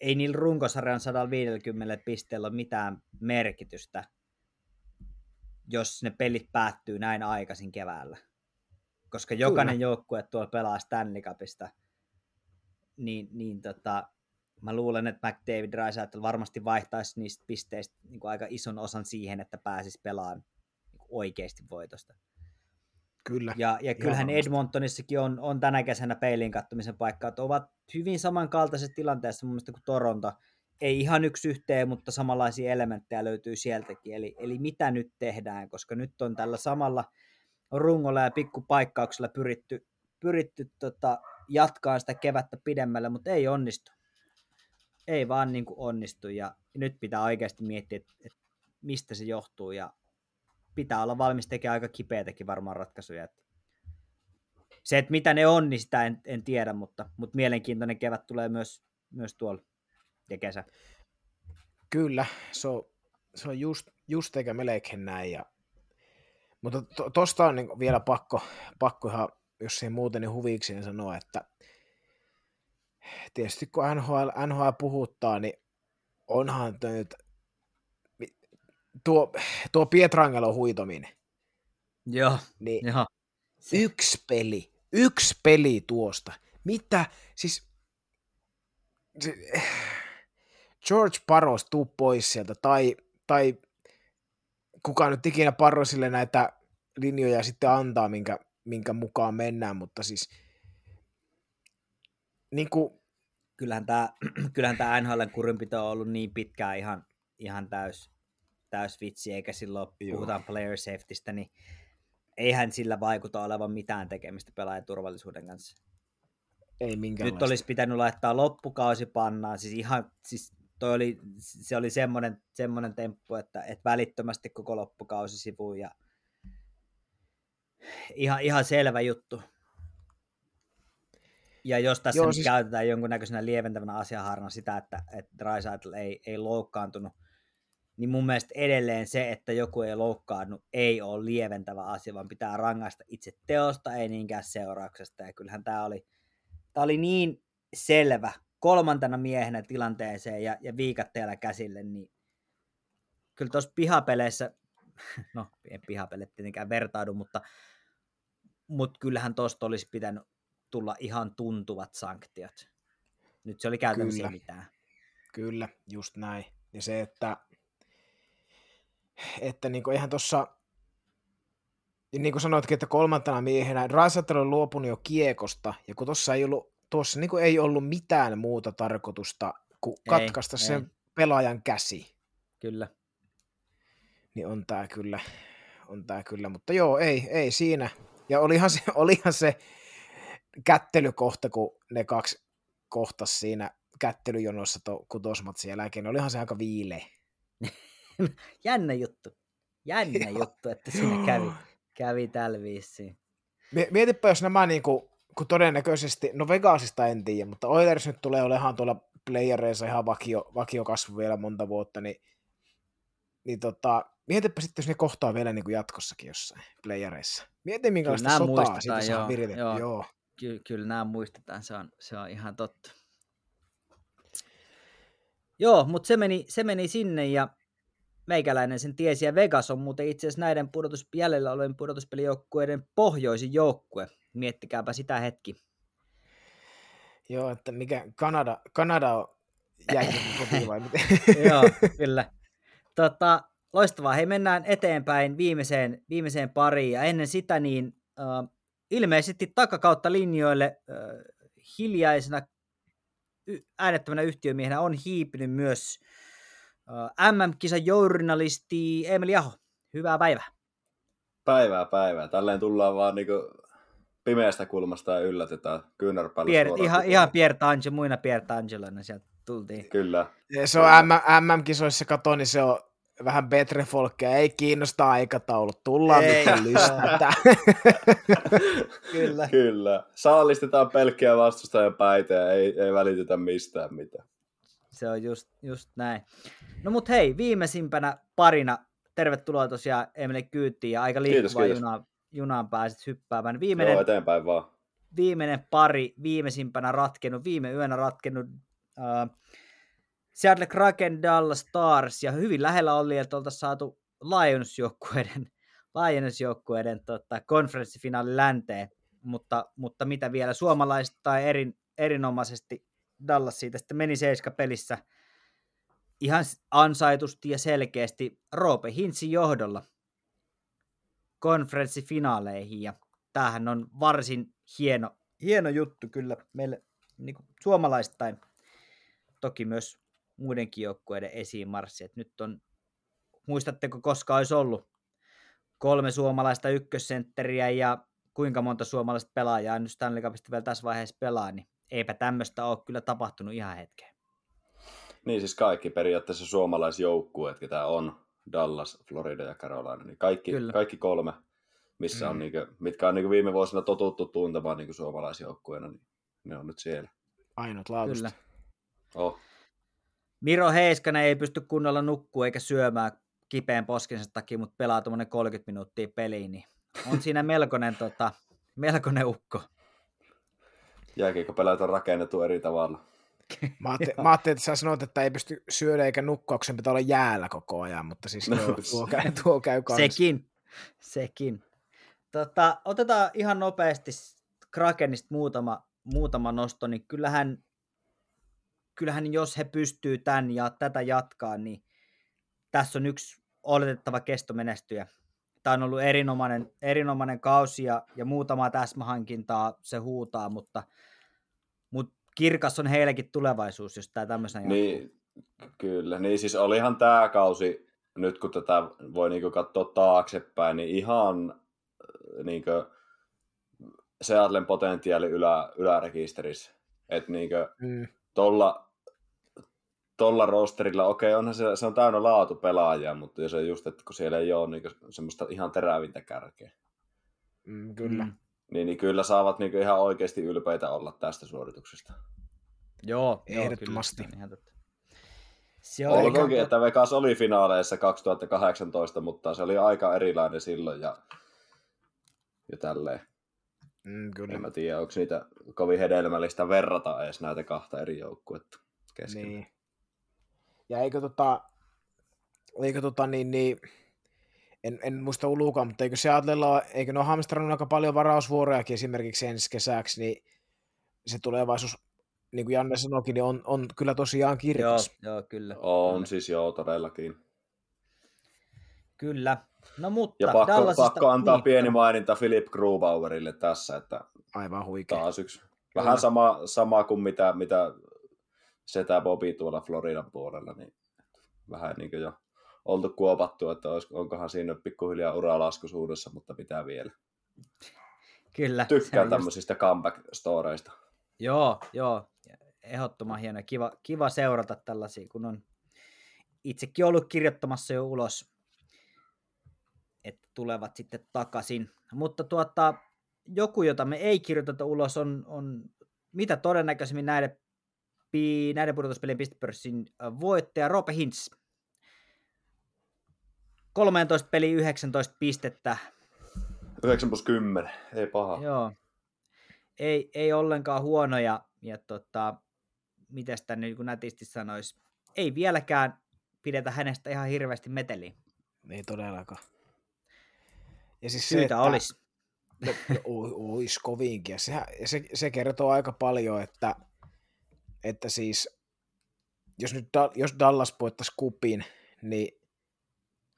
ei niillä runkosarjan 150 pisteellä ole mitään merkitystä, jos ne pelit päättyy näin aikaisin keväällä. Koska jokainen Kyllä. joukkue tuolla pelaa Stanley Cupista, niin, niin tota, mä luulen, että McDavid Rysaitel varmasti vaihtaisi niistä pisteistä niin kuin aika ison osan siihen, että pääsisi pelaamaan niin oikeasti voitosta. Kyllä. Ja, ja kyllähän Edmontonissakin on, on tänä kesänä peilin kattomisen paikka, että ovat hyvin samankaltaisessa tilanteessa mun mielestä kuin Toronto. Ei ihan yksi yhteen, mutta samanlaisia elementtejä löytyy sieltäkin. Eli, eli mitä nyt tehdään, koska nyt on tällä samalla rungolla ja pikkupaikkauksella pyritty, pyritty tota, jatkaa sitä kevättä pidemmälle, mutta ei onnistu. Ei vaan niin kuin onnistu ja nyt pitää oikeasti miettiä, että, että mistä se johtuu ja pitää olla valmis tekemään aika kipeitäkin varmaan ratkaisuja. Että se, että mitä ne on, niin sitä en, en tiedä, mutta, mutta mielenkiintoinen kevät tulee myös, myös tuolla ja kesä. Kyllä, se on, se on just, just eikä melkein näin. Ja, mutta tuosta to, on niin vielä pakko, pakko ihan, jos ei muuten niin huvikseen sanoa, että tietysti kun NHL, NHL puhuttaa, niin onhan nyt tuo, tuo Pietrangelo huitominen. Joo, niin joo. Yksi peli, yksi peli tuosta. Mitä, siis se, George Paros, tuu pois sieltä, tai, tai kuka nyt ikinä Parosille näitä linjoja sitten antaa, minkä, minkä mukaan mennään, mutta siis niin kuin, kyllähän tämä, kyllähän tämä NHL kurinpito on ollut niin pitkään ihan, ihan täys, täys vitsi, eikä silloin Joo. puhutaan player safetystä, niin eihän sillä vaikuta olevan mitään tekemistä pelaajan turvallisuuden kanssa. Ei minkäänlaista. Nyt olisi pitänyt laittaa loppukausi pannaan, siis ihan, siis toi oli, se oli semmoinen, semmoinen temppu, että, että välittömästi koko loppukausi sivuun ja ihan, ihan selvä juttu. Ja jos tässä Joo, siis... käytetään jonkunnäköisenä lieventävänä asiaharna sitä, että, että Drysaitel ei, ei loukkaantunut, niin mun mielestä edelleen se, että joku ei loukkaannut, ei ole lieventävä asia, vaan pitää rangaista itse teosta, ei niinkään seurauksesta. Ja kyllähän tämä oli, tämä oli niin selvä kolmantena miehenä tilanteeseen ja, ja viikatteella käsille, niin kyllä tuossa pihapeleissä, no en pihapelit tietenkään vertaudu, mutta, mutta kyllähän tuosta olisi pitänyt tulla ihan tuntuvat sanktiot. Nyt se oli käytännössä Kyllä. mitään. Kyllä, just näin. Ja se, että, että niin kuin ihan tuossa, niin kuin sanoitkin, että kolmantena miehenä, Raisatel on luopunut jo kiekosta, ja kun tuossa ei ollut, tuossa niin kuin ei ollut mitään muuta tarkoitusta kuin ei, katkaista ei. sen pelaajan käsi. Kyllä. Niin on tämä kyllä, on tää kyllä, mutta joo, ei, ei siinä. Ja olihan se, olihan se kättelykohta, kun ne kaksi kohtas siinä kättelyjonossa to, kutosmatsin jälkeen, olihan se aika viileä. Jännä juttu. Jännä juttu, että siinä kävi, kävi tällä viisiin. Mietipä, jos nämä niin kuin, kun todennäköisesti, no Vegasista en tiedä, mutta Oilers nyt tulee olemaan tuolla playereissa ihan vakio, vakio kasvu vielä monta vuotta, niin, niin tota, mietipä sitten, jos ne kohtaa vielä niin kuin jatkossakin jossain playereissa. Mieti, minkälaista sotaa siitä saa viritetty. Joo. joo ky- kyllä nämä muistetaan, se on, se on ihan totta. Joo, mutta se meni, se meni sinne ja meikäläinen sen tiesi. Ja Vegas on muuten itse asiassa näiden pudotus, jäljellä olevien pudotuspelijoukkueiden pohjoisin joukkue. Miettikääpä sitä hetki. Joo, että mikä Kanada, Kanada on koti vai miten? Joo, kyllä. Tota, loistavaa. Hei, mennään eteenpäin viimeiseen, viimeiseen pariin. Ja ennen sitä niin uh, ilmeisesti takakautta linjoille äh, hiljaisena äänettävänä yhtiömiehenä on hiipinyt myös äh, MM-kisan journalisti Emeli Aho. Hyvää päivää. Päivää, päivää. Tälleen tullaan vaan niinku pimeästä kulmasta ja yllätetään kyynärpäällä Pier, ihan, ihan Pier Tangelo, muina Pier Tangeloina sieltä tultiin. Kyllä. Ja se on MM, MM-kisoissa, kato, niin se on vähän betre folkkeja, ei kiinnosta aikataulut, tullaan Ei. nyt lystätä. Kyllä. Kyllä. Saalistetaan pelkkiä vastustajan päitä ja ei, ei välitetä mistään mitään. Se on just, just näin. No mut hei, viimeisimpänä parina, tervetuloa tosiaan Emeli Kyyttiin ja aika kiitos. junaan, junaan pääsit hyppäämään. Joo, Viimeinen, eteenpäin vaan. viimeinen pari, viimeisimpänä ratkennut, viime yönä ratkennut äh, Seattle Kraken Dallas Stars ja hyvin lähellä oli, että oltaisiin saatu Lions-joukkueiden, Lions-joukkueiden tota, konferenssifinaali länteen, mutta, mutta mitä vielä, suomalaiset tai erin, erinomaisesti Dallas siitä sitten meni seiska pelissä ihan ansaitusti ja selkeästi Roope Hintsin johdolla konferenssifinaaleihin ja tämähän on varsin hieno, hieno juttu kyllä meille niin kuin suomalaistain, toki myös muidenkin joukkueiden esiinmarssi. Et nyt on, muistatteko koska olisi ollut kolme suomalaista ykkössentteriä ja kuinka monta suomalaista pelaajaa nyt Stanley Cupista vielä tässä vaiheessa pelaa, niin eipä tämmöistä ole kyllä tapahtunut ihan hetkeen. Niin siis kaikki periaatteessa suomalaisjoukkueet, ketä on Dallas, Florida ja Carolina, niin kaikki, Kyllä. kaikki kolme, missä on Mm. niinku, mitkä on niinku viime vuosina totuttu tuntemaan niinku suomalaisjoukkueena, niin ne on nyt siellä. Ainut laatusta. Kyllä. Oh. Miro Heiskanen ei pysty kunnolla nukkua eikä syömään kipeän poskensa takia, mutta pelaa tuommoinen 30 minuuttia peliin, niin on siinä melkoinen, tota, melkoinen ukko. Jääkiekko pelaat on rakennettu eri tavalla. Mä ajattelin, mä ajattelin, että sä sanoit, että ei pysty syödä eikä nukkua, kun sen pitää olla jäällä koko ajan, mutta siis No, joo, tuo, käy, tuo käy kanssa. Sekin, sekin. Tota, otetaan ihan nopeasti Krakenista muutama, muutama nosto, niin kyllähän, kyllähän jos he pystyy tämän ja tätä jatkaa, niin tässä on yksi oletettava kestomenestyjä. Tämä on ollut erinomainen, erinomainen kausi ja, ja muutama täsmähankintaa se huutaa, mutta, mutta kirkas on heillekin tulevaisuus, jos tämä tämmöisenä jatkuu. Niin, kyllä. Niin siis olihan tämä kausi, nyt kun tätä voi niinku katsoa taaksepäin, niin ihan äh, niinku Seattlen potentiaali ylä, ylärekisterissä. Että niinku Mm, tolla, tolla rosterilla, okei, onhan se, se on täynnä laatu pelaajia, mutta jos ei just, että kun siellä ei ole niinku semmoista ihan terävintä kärkeä, mm, kyllä. Mm. niin, niin kyllä saavat niinku ihan oikeasti ylpeitä olla tästä suorituksesta. Joo, joo, Ehdottomasti. Kyllä, se on on Olkoonkin, ihan että Vegas oli finaaleissa 2018, mutta se oli aika erilainen silloin ja, ja tälleen. Mm, kyllä. En mä tiedä, onko niitä kovin hedelmällistä verrata edes näitä kahta eri joukkuetta kesken. Niin. Ja eikö tota, eikö tota niin, niin en, en muista ulkoa, mutta eikö Seattlella, eikö ne ole hamstrannut aika paljon varausvuorojakin esimerkiksi ensi kesäksi, niin se tulevaisuus, niin kuin Janne sanoikin, niin on, on kyllä tosiaan Joo, kirkas. joo, kyllä. On kyllä. siis joo, todellakin. Kyllä. No mutta Ja pakko, Dallasista, pakko antaa niin, pieni maininta Philip Grubauerille tässä, että Aivan huikea. taas yksi vähän sama, sama kuin mitä, mitä setä Bobby tuolla Floridan puolella, niin vähän niin kuin jo oltu kuopattu, että olis, onkohan siinä pikkuhiljaa uralaskuisuudessa, mutta pitää vielä. Kyllä. Tykkään on just- tämmöisistä comeback-storeista. Joo, joo. Ehdottoman hieno. Kiva, kiva seurata tällaisia, kun on itsekin ollut kirjoittamassa jo ulos, että tulevat sitten takaisin. Mutta tuota, joku, jota me ei kirjoiteta ulos, on, on mitä todennäköisemmin näiden, näiden pudotuspelien pistepörssin voittaja Roope Hintz. 13 peli 19 pistettä. 9 plus 10, ei paha. Joo. Ei, ei ollenkaan huono ja, ja tota, miten sitä niin kuin nätisti sanoisi, ei vieläkään pidetä hänestä ihan hirveästi meteliä. Ei todellakaan. Ja siis Syytä se, että, olisi. No, no, ois kovinkin. Ja ja se, se kertoo aika paljon, että, että siis jos nyt Da- jos Dallas voittaisi kupin, niin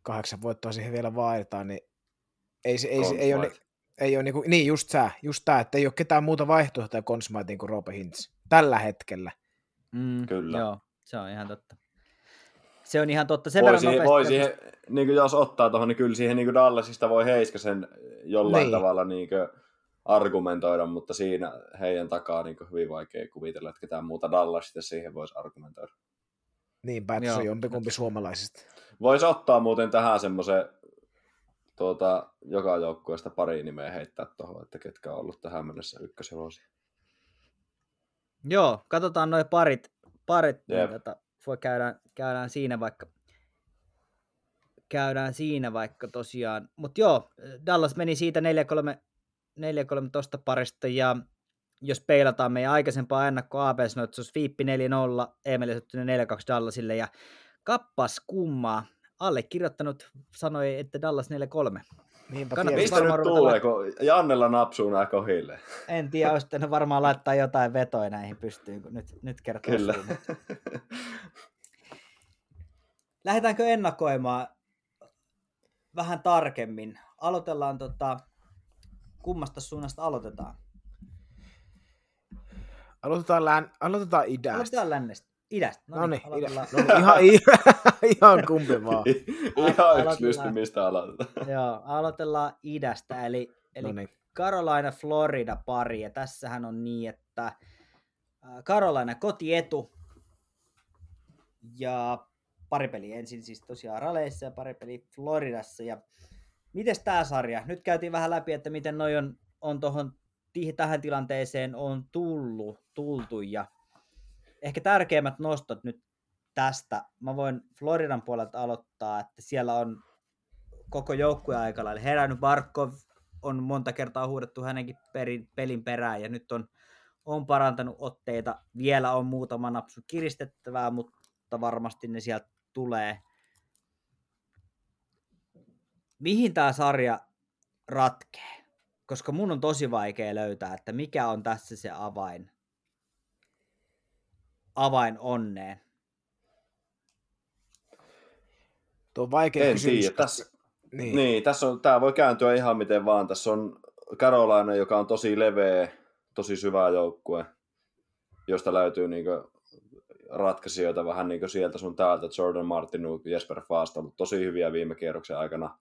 kahdeksan voittoa siihen vielä vaaditaan, niin ei, se, ei, se, ei ole, ei ole niinku, niin just sä, just tää, että ei ole ketään muuta vaihtoehtoja Consmiteen kuin Roope Hintz. Tällä hetkellä. Mm, Kyllä. Joo, se on ihan totta. Se on ihan totta. Sen voi siihen, nopeasti voi siihen niin kuin jos ottaa tuohon, niin kyllä siihen niin kuin Dallasista voi Heiskasen jollain Niin. tavalla niin kuin argumentoida, mutta siinä heidän takaa niin kuin hyvin vaikea kuvitella, että ketään muuta Dallasista siihen voisi argumentoida. Niinpä, että se on jompikumpi suomalaisista. Voisi ottaa muuten tähän semmoisen tuota, joka joukkueesta pari nimeä heittää tuohon, että ketkä on ollut tähän mennessä ykköshevosia. Joo, katsotaan noin parit, parit niin tota, voi käydään, käydään siinä vaikka käydään siinä vaikka tosiaan. Mutta joo, Dallas meni siitä 4-3, 4-3 tosta parista ja jos peilataan meidän aikaisempaa ennakkoa ABS, se olisi Fiippi 4-0, Emeli 4-2 Dallasille ja kappas kummaa. Allekirjoittanut sanoi, että Dallas 4-3. Niinpä Mistä nyt tulee, kun Jannella napsuu nämä kohille? En tiedä, olisi varmaan laittaa jotain vetoja näihin pystyyn, kun nyt, nyt kertoo Kyllä. Lähdetäänkö ennakoimaan vähän tarkemmin? Aloitellaan tota, kummasta suunnasta aloitetaan? Aloitetaan, län, aloitetaan idästä. Aloitetaan lännestä. Idästä. No niin, no niin, no ihan, ihan kumpi vaan. ihan yksityisesti, mistä aloitetaan. Joo, aloitellaan idästä, eli, eli no niin. Carolina Florida pari, ja tässähän on niin, että Carolina kotietu, ja pari peli ensin siis tosiaan Raleissa ja pari peli Floridassa, ja miten tämä sarja? Nyt käytiin vähän läpi, että miten noi on, on tuohon tähän tilanteeseen on tullut, tultu, ja ehkä tärkeimmät nostot nyt tästä. Mä voin Floridan puolelta aloittaa, että siellä on koko joukkue aika lailla herännyt. Barkov on monta kertaa huudettu hänenkin perin, pelin perään ja nyt on, on parantanut otteita. Vielä on muutama napsu kiristettävää, mutta varmasti ne sieltä tulee. Mihin tämä sarja ratkee? Koska mun on tosi vaikea löytää, että mikä on tässä se avain avain onneen? Tuo on vaikea en kysymys. Tiedä. Tässä, niin. niin, tässä on, tämä voi kääntyä ihan miten vaan. Tässä on Carolina, joka on tosi leveä, tosi syvä joukkue, josta löytyy niin ratkaisijoita vähän niin sieltä sun täältä. Jordan Martin, Jesper Fast on ollut tosi hyviä viime kierroksen aikana.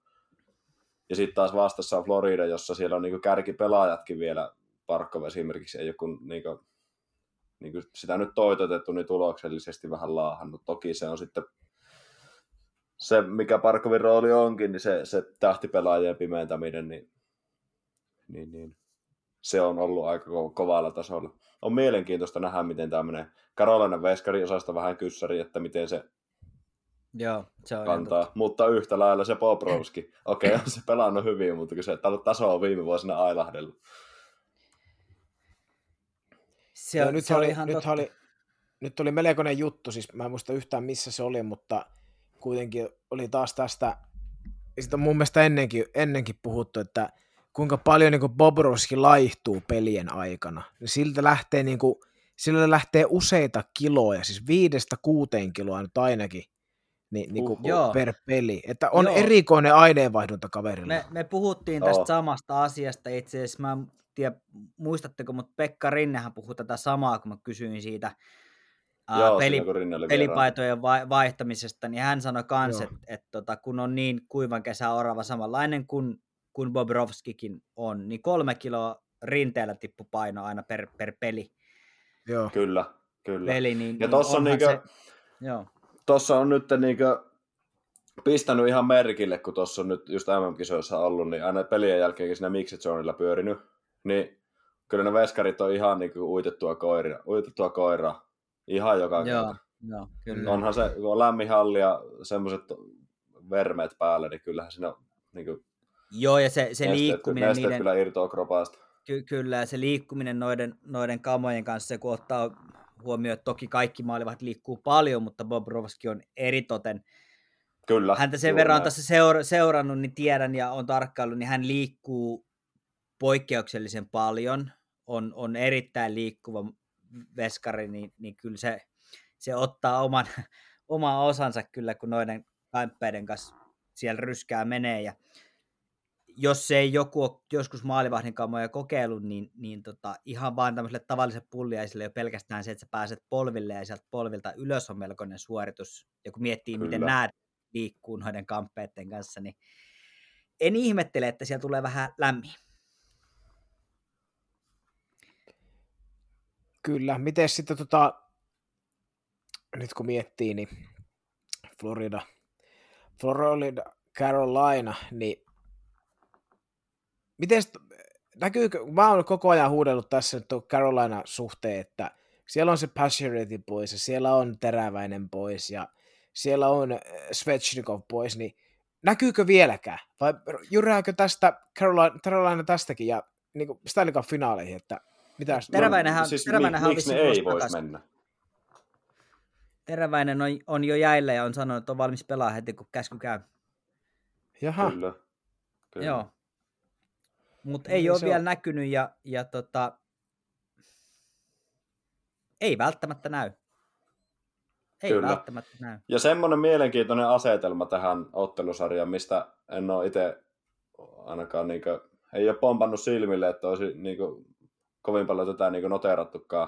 Ja sitten taas vastassa on Florida, jossa siellä on niin kärkipelaajatkin vielä. Parkov esimerkiksi ei joku niin niin kuin sitä nyt toitotettu, niin tuloksellisesti vähän laahannut. Toki se on sitten se, mikä Parkovin rooli onkin, niin se, se tähtipelaajien pimentäminen, niin, niin, niin se on ollut aika ko- kovalla tasolla. On mielenkiintoista nähdä, miten tämä menee. Karolainen Veskari osasta vähän kyssäri, että miten se Joo, se on kantaa. Mutta yhtä lailla se Bobrovski. Okei, okay, on se pelannut hyvin, mutta kun se taso on viime vuosina ailahdellut. Se, on, nyt, se oli, ihan nyt, oli, nyt oli melkoinen juttu, siis mä en muista yhtään missä se oli, mutta kuitenkin oli taas tästä, ja sitä on mun mielestä ennenkin, ennenkin puhuttu, että kuinka paljon niin Bobrovski laihtuu pelien aikana. Siltä lähtee, niin kuin, sillä lähtee useita kiloja, siis viidestä kuuteen kiloa nyt ainakin, niin, niin kuin per peli. Että on Joo. erikoinen aineenvaihdunta kaverilla. Me, me puhuttiin tästä oh. samasta asiasta itse asiassa. Mä tiedä, muistatteko, mutta Pekka Rinnehän puhui tätä samaa, kun mä kysyin siitä Joo, peli, pelipaitojen va- vaihtamisesta, niin hän sanoi myös, että et, tota, kun on niin kuivan kesä orava samanlainen kuin, kuin Bobrovskikin on, niin kolme kiloa rinteellä tippu paino aina per, per peli. Joo. Kyllä, kyllä. Peli, niin, ja tuossa niin on, niinkö, se, joo. Tossa on nyt niinkö pistänyt ihan merkille, kun tuossa on nyt just MM-kisoissa ollut, niin aina pelien jälkeenkin siinä Mixed Zoneilla pyörinyt, niin kyllä ne veskarit on ihan niin kuin uitettua koira, uitettua koira ihan joka Joo, kerta. Joo, kyllä. Onhan se, kun on lämmin halli ja semmoiset vermeet päällä, niin kyllähän siinä on niin kuin, Joo, ja se, se liikkuminen nesteet niiden... kyllä irtoaa kropaasta. Ky- kyllä, ja se liikkuminen noiden, noiden kamojen kanssa, kun ottaa huomioon, että toki kaikki maalivat liikkuu paljon, mutta Bob Rovski on eritoten. Kyllä. Häntä sen verran on tässä seura- seurannut, niin tiedän ja on tarkkaillut, niin hän liikkuu poikkeuksellisen paljon, on, on erittäin liikkuva veskari, niin, niin kyllä se, se ottaa oman, oma osansa kyllä, kun noiden kamppeiden kanssa siellä ryskää menee. Ja jos se ei joku ole joskus maalivahdin kamoja kokeillut, niin, niin tota, ihan vaan tämmöiselle tavalliselle pulliaiselle jo pelkästään se, että sä pääset polville ja sieltä polvilta ylös on melkoinen suoritus. Ja kun miettii, Kyllä. miten nämä liikkuu noiden kamppeiden kanssa, niin en ihmettele, että siellä tulee vähän lämmin. Kyllä, miten sitten tota, nyt kun miettii, niin Florida, Florida, Carolina, niin miten näkyykö, mä oon koko ajan huudellut tässä nyt Carolina suhteen, että siellä on se Passionate pois ja siellä on Teräväinen pois ja siellä on Svechnikov pois, niin näkyykö vieläkään? Vai jyrääkö tästä Carolina, Carolina tästäkin ja niin kuin Stanley Cup finaaleihin, että mitä? Teräväinenhän, no, siis teräväinenhän mi, miksi ne ei voisi mennä? Teräväinen on, on jo jäillä ja on sanonut, että on valmis pelaa heti, kun käsky käy. Jaha. Kyllä. Kyllä. Joo. Mutta No ei niin, ole vielä on- näkynyt ja, ja tota, ei välttämättä näy. Ei Kyllä. välttämättä näy. Ja semmoinen mielenkiintoinen asetelma tähän ottelusarjaan, mistä en ole itse ainakaan niin kuin, ei ole pompannut silmille, että olisi niin kuin, kovin paljon tätä niin kuin noterattukaan.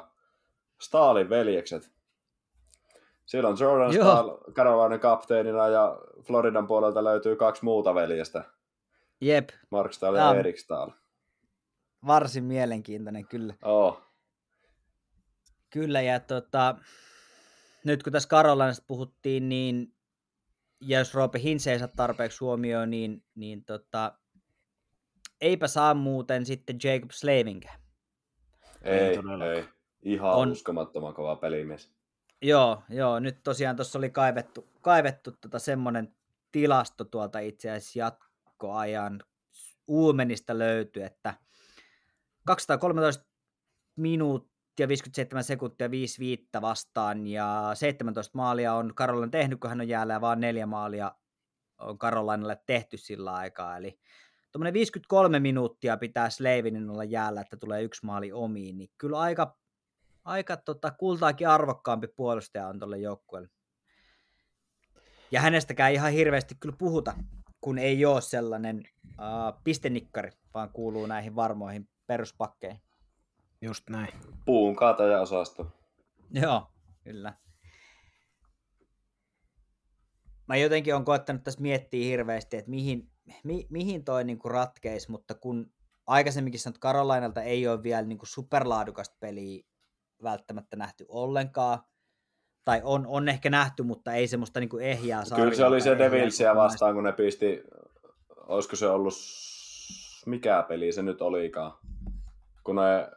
Stalin veljekset. Siellä on Jordan Joo. Stahl Carolina kapteenina ja Floridan puolelta löytyy kaksi muuta veljestä. Jep, Mark Stahl Tää ja on- Erik Stahl. varsin mielenkiintoinen kyllä. Oh. Kyllä, ja tota, nyt kun tässä Karolinasta puhuttiin, niin ja jos Roope Hintz ei saa tarpeeksi huomioon, niin, niin tota, eipä saa muuten sitten Jacob Slavinkään. Ei Ei, ei. Ihan On- on. uskomattoman kova pelimies. Joo, joo, nyt tosiaan tuossa oli kaivettu, kaivettu tota semmoinen tilasto tuolta itse asiassa jatkoajan Uumenista löytyi, että 213 minuuttia 57 sekuntia 5 viittä vastaan ja 17 maalia on Karolan tehnyt, kun hän on jäällä ja vaan neljä maalia on Karolainalle tehty sillä aikaa, eli tuommoinen 53 minuuttia pitää Slavinin olla jäällä, että tulee yksi maali omiin, niin kyllä aika aika tota, kultaakin arvokkaampi puolustaja on tuolle joukkueelle. Ja hänestäkään ihan hirveästi kyllä puhuta, kun ei ole sellainen uh, pistenikkari, vaan kuuluu näihin varmoihin peruspakkeihin. Just näin. Puun kaataja-osasto. Joo, kyllä. Mä jotenkin on koettanut tässä miettiä hirveästi, että mihin, mi, mihin toi niinku ratkeisi, mutta kun aikaisemminkin sanot, että Karolainalta ei ole vielä niinku superlaadukasta peliä välttämättä nähty ollenkaan, tai on, on ehkä nähty, mutta ei semmoista niinku ehjää sarjaa. Kyllä se oli se Devilsia kokonaista- vastaan, kun ne pisti, olisiko se ollut, mikä peli se nyt olikaan, kun ne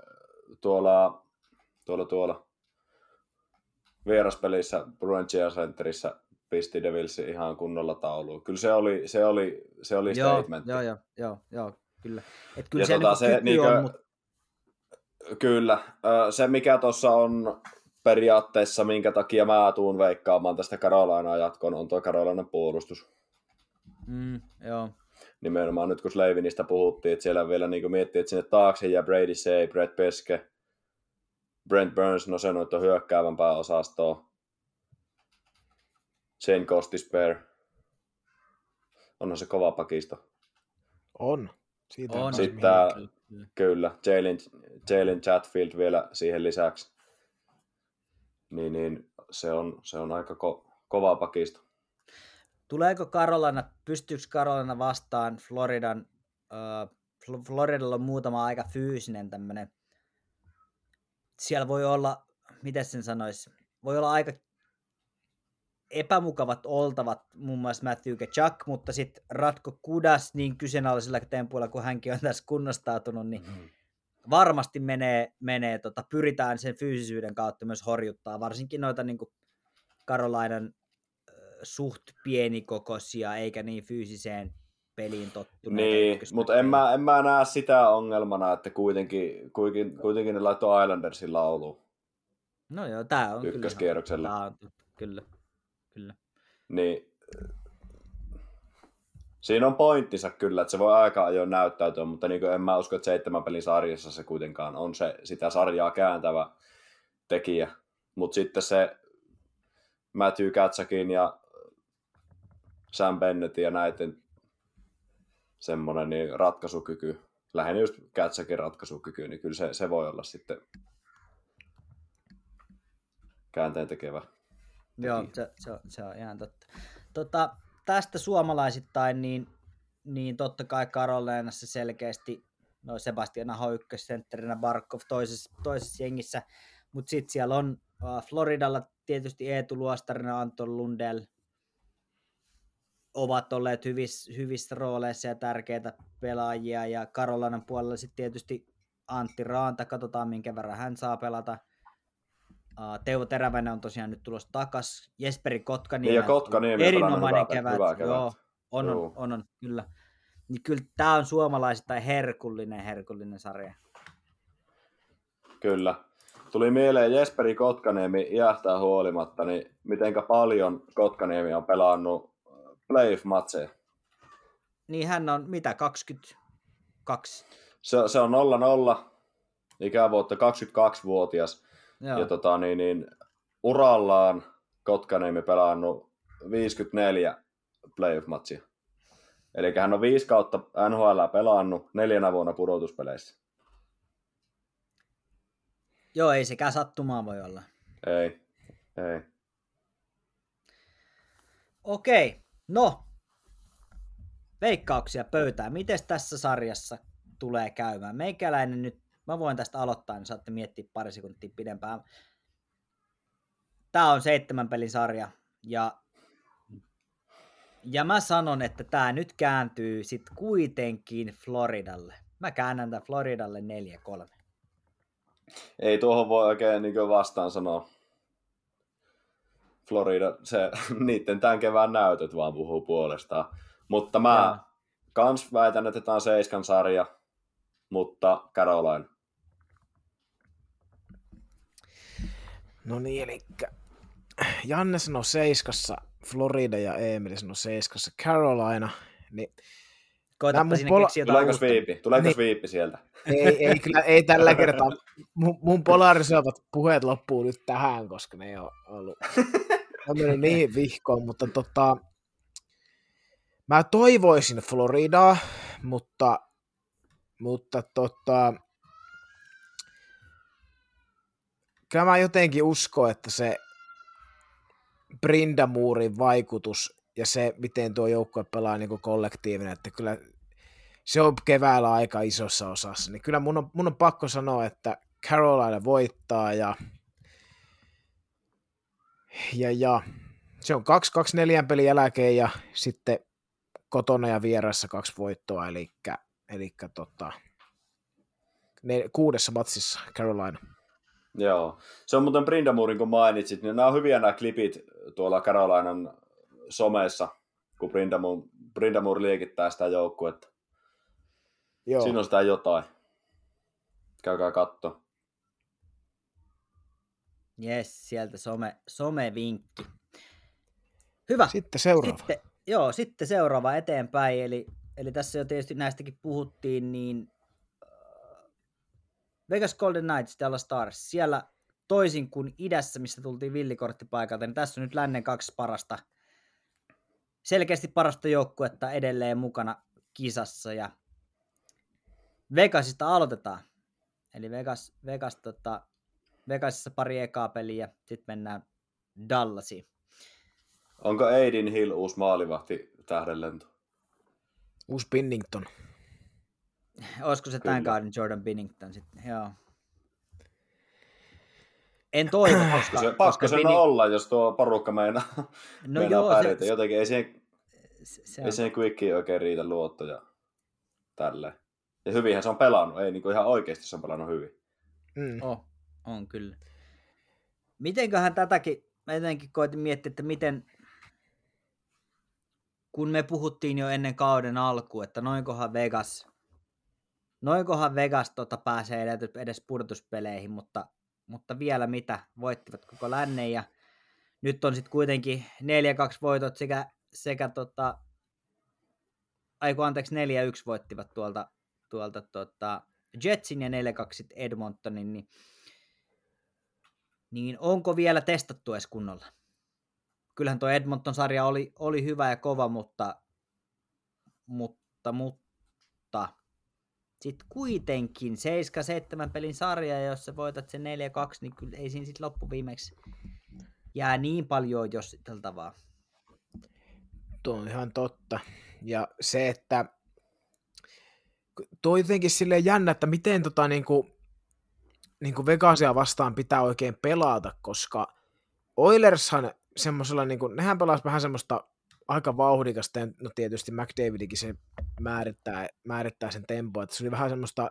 tuolla, tuolla, tuolla vieraspelissä Bruinsia Centerissä pisti Devilsi ihan kunnolla tauluun. Kyllä se oli, se oli, se oli Joo, statement. joo, joo, joo, joo, kyllä. Et kyllä Ja siellä tota, niinku se niinkö- on, mutta Kyllä. Se, mikä tuossa on periaatteessa, minkä takia mä tuun veikkaamaan tästä Carolinaa jatkoon, on tuo Carolinan puolustus. mm, joo, nimenomaan nyt kun Slavinista puhuttiin, että siellä vielä niin miettii, että sinne taakse ja Brady Say, Brett Peske, Brent Burns, no se nyt on hyökkäävämpää osastoa. Shane Costisper. Onhan se kova pakisto. On. Siitä on. Sitten tää-. Kyllä, Jalen, Jalen Chatfield vielä siihen lisäksi. Niin, niin se, on, se on aika ko, kova pakisto. Tuleeko Carolina, pystyykö Carolina vastaan Floridan, äh, Floridalla on muutama aika fyysinen tämmöinen, siellä voi olla, miten sen sanoisi, voi olla aika epämukavat oltavat, muun muassa Matthew Chuck, mutta sitten Ratko Kudas niin kyseenalaisilla tempuilla, kun hänkin on tässä kunnostautunut, niin Mm. Varmasti menee, menee tota, pyritään sen fyysisyyden kautta myös horjuttaa, varsinkin noita niin Karolainan suht pienikokoisia, eikä niin fyysiseen peliin tottuneita. Niin, mutta en mä, en mä näe sitä ongelmana, että kuitenkin, kuitenkin, kuitenkin ne laittoi Islandersin lauluun. No joo, tää on Ykköskierroksella. Kyllä, ihan- tää on, kyllä, kyllä. Niin siinä on pointtinsa kyllä, että se voi aika ajoin näyttäytyä, mutta niin en mä usko, että seitsemän pelin sarjassa se kuitenkaan on se sitä sarjaa kääntävä tekijä. Mutta sitten se Matthew Katsakin ja Sam Bennettin ja näiden semmoinen niin ratkaisukyky, lähinnä just Katsakin ratkaisukyky, niin kyllä se, se voi olla sitten käänteen tekevä. Joo, se, se, se on ihan totta. Tota, tästä suomalaisittain, niin, niin totta kai Karolinassa selkeästi no Sebastian Aho ykkössentterinä, Barkov toisessa, toisessa jengissä, mutta sitten siellä on uh, Floridalla tietysti Eetu Luostarina, Anton Lundell, ovat olleet hyvissä, hyvissä rooleissa ja tärkeitä pelaajia. Ja Karolainen puolella sitten tietysti Antti Raanta, katsotaan minkä verran hän saa pelata. Teuvo Teräväinen on tosiaan nyt tulossa takas. Jesperi Kotkaniemi. Ja Kotkaniemi erinomainen hyvä, kevät. Hyvä kevät. Joo, on, on, on, on, kyllä. Niin kyllä tämä on suomalaisista herkullinen, herkullinen sarja. Kyllä. Tuli mieleen Jesperi Kotkaniemi iähtää huolimatta, niin mitenkä paljon Kotkaniemi on pelannut playoff-matseja? Niin hän on mitä, 22? Se, se on 0-0, ikävuotta 22-vuotias. Joo. Ja tota, niin, niin, urallaan Kotkaniemi pelannut 54 playoff-matsia. Eli hän on viisi kautta NHL pelannut neljänä vuonna pudotuspeleissä. Joo, ei sekään sattumaa voi olla. Ei, ei. Okei, no. Veikkauksia pöytään. Miten tässä sarjassa tulee käymään? Meikäläinen nyt, mä voin tästä aloittaa, niin saatte miettiä pari sekuntia pidempään. Tämä on seitsemän pelin sarja, ja ja mä sanon, että tämä nyt kääntyy sitten kuitenkin Floridalle. Mä käännän tämän Floridalle 4-3. Ei tuohon voi oikein niin vastaan sanoa. Florida, se, niiden tämän kevään näytöt vaan puhuu puolestaan. Mutta mä ja. kans väitän, että tämä on seiskan sarja, mutta Caroline. No niin, eli Janne sanoi seiskassa, Florida ja Emil sanoi seiskassa Carolina, niin Koetapa sinne pola- keksiä Tuleeko viipi? Tuleeko niin, viipi sieltä? Ei, ei, kyllä, ei tällä kertaa. Mun, mun polarisoivat puheet loppuu nyt tähän, koska ne ei ole ollut on mennyt niin vihkoon, mutta tota, mä toivoisin Floridaa, mutta, mutta tota, kyllä mä jotenkin uskon, että se Brindamuurin vaikutus ja se, miten tuo joukkue pelaa niin kollektiivinen, että kyllä se on keväällä aika isossa osassa, niin kyllä mun on, mun on pakko sanoa, että Carolina voittaa ja, ja, ja se on 2-2 neljän pelin jälkeen ja sitten kotona ja vieressä kaksi voittoa, eli, eli tota, ne, kuudessa matsissa Carolina. Joo, se on muuten Brindamurin, kun mainitsit, niin nämä on hyviä nämä klipit tuolla Carolinan somessa, kun Brindamur, Brindamur liekittää sitä joukkuetta. Joo. Siinä on sitä jotain. Käykää katto. Jes, sieltä some, some-vinkki. Hyvä. Sitten seuraava. Sitten, joo, sitten seuraava eteenpäin. Eli, eli tässä jo tietysti näistäkin puhuttiin, niin Vegas Golden Knights, Dallas Stars, siellä toisin kuin idässä, missä tultiin villikorttipaikalta, niin tässä on nyt lännen kaksi parasta, selkeästi parasta joukkuetta edelleen mukana kisassa. Ja Vegasista aloitetaan. Eli Vegas, Vegas tota, Vegasissa pari ekaa peliä, sitten mennään Dallasiin. Onko Aidin Hill uusi maalivahti tähdenlento? Uusi Binnington. Olisiko se tämän kauden Jordan Binnington sitten? Joo. En toivo, koska... Se, pakko sen Binning... olla, jos tuo porukka meinaa, no meinaa joo, pärjätä. Se, Jotenkin ei siihen, se ei siihen quickiin oikein riitä luottoja tälleen. Ja hyvinhän se on pelannut, ei niin kuin ihan oikeasti se on pelannut hyvin. Mm. Oh, on kyllä. Mitenköhän tätäkin, mä jotenkin koitin miettiä, että miten, kun me puhuttiin jo ennen kauden alku, että noinkohan Vegas, noinkohan Vegas tota pääsee edes pudotuspeleihin, mutta, mutta vielä mitä, voittivat koko lännen ja nyt on sitten kuitenkin 4-2 voitot sekä, sekä tota, aiku anteeksi 4-1 voittivat tuolta, tuolta tota Jetsin ja 4-2 Edmontonin, niin, niin onko vielä testattu edes kunnolla? kyllähän tuo Edmonton-sarja oli, oli hyvä ja kova, mutta, mutta, mutta sitten kuitenkin 7-7 pelin sarja, jos sä voitat sen 4-2, niin kyllä ei siinä sitten loppuviimeksi jää niin paljon jossiteltavaa. Tuo on ihan totta. Ja se, että tuo jotenkin silleen jännä, että miten tota niinku, niinku Vegasia vastaan pitää oikein pelata, koska Oilershan semmoisella, niin kuin, nehän pelasivat vähän semmoista aika vauhdikasta, ja no tietysti McDavidikin se määrittää, määrittää sen tempo, että se oli vähän semmoista,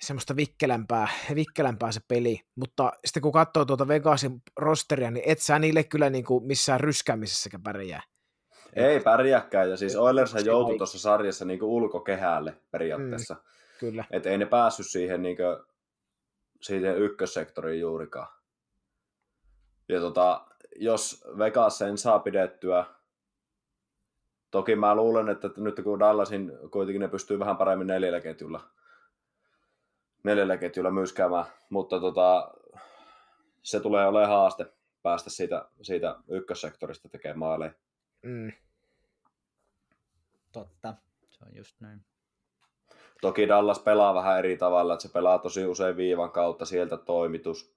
semmoista vikkelämpää, vikkelämpää se peli, mutta sitten kun katsoo tuota Vegasin rosteria, niin et sä niille kyllä niin kuin missään ryskäämisessäkään pärjää. Ei pärjääkään, ja siis Oilers joutui tuossa sarjassa niin ulkokehälle periaatteessa. Mm, kyllä. Että ei ne päässyt siihen, niin kuin, siihen ykkössektoriin juurikaan. Ja tota, jos Vegas sen saa pidettyä, toki mä luulen, että nyt kun Dallasin kuitenkin ne pystyy vähän paremmin neljällä ketjulla, neljällä ketjulla myskäämään, mutta tota, se tulee olemaan haaste päästä siitä, siitä ykkössektorista tekemään maaleja. Mm. Totta, se on just näin. Toki Dallas pelaa vähän eri tavalla, että se pelaa tosi usein viivan kautta sieltä toimitus,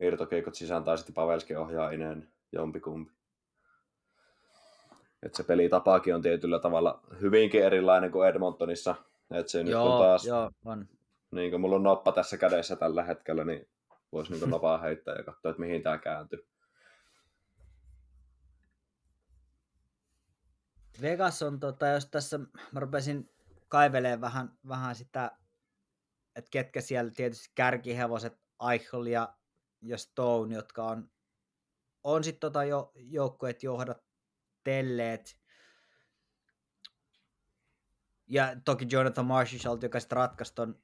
irtokeikot sisään tai sitten Pavelski ohjaa ineen jompikumpi. Et se pelitapaakin on tietyllä tavalla hyvinkin erilainen kuin Edmontonissa. Et se joo, nyt on taas, joo, on. niin kuin mulla on noppa tässä kädessä tällä hetkellä, niin voisi niin nopaa heittää ja katsoa, että mihin tämä kääntyy. Vegas on, tota, jos tässä mä rupesin kaivelemaan vähän, vähän sitä, että ketkä siellä tietysti kärkihevoset, Eichel ja, ja Stone, jotka on, on sitten tota jo, joukkueet johdatelleet. Ja toki Jonathan Marshall, joka sitten ratkaisi ton,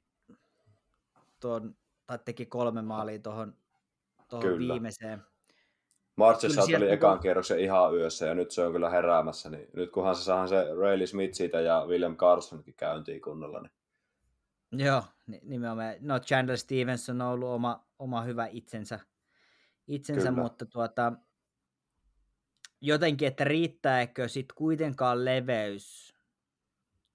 ton, tai teki kolme maalia tuohon viimeiseen. Marchessa oli sieltä... ekan kierroksen ihan yössä ja nyt se on kyllä heräämässä. Niin nyt kunhan se saa se Rayleigh Smith siitä ja William Carsonkin käyntiin kunnolla. Niin... Joo, nimenomaan. No Chandler Stevenson on ollut oma, oma hyvä itsensä, itsensä mutta tuota, jotenkin, että riittääkö sitten kuitenkaan leveys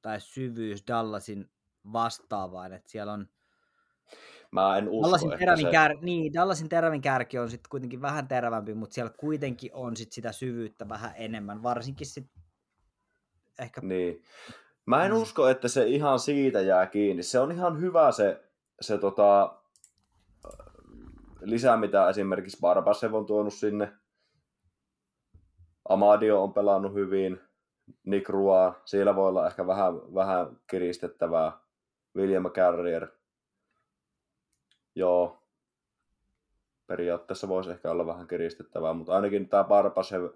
tai syvyys Dallasin vastaavaan, että siellä on Mä en usko, Dallasin että se... kär... niin, Dallasin terävin kärki on sitten kuitenkin vähän terävämpi, mutta siellä kuitenkin on sit sitä syvyyttä vähän enemmän, varsinkin sit ehkä... Niin. Mä en mm. usko, että se ihan siitä jää kiinni. Se on ihan hyvä se, se tota, lisää, mitä esimerkiksi Barbasev on tuonut sinne. Amadio on pelannut hyvin. Nick Rua, siellä voi olla ehkä vähän, vähän kiristettävää. William Carrier, joo, periaatteessa voisi ehkä olla vähän kiristettävää, mutta ainakin tämä Barbasev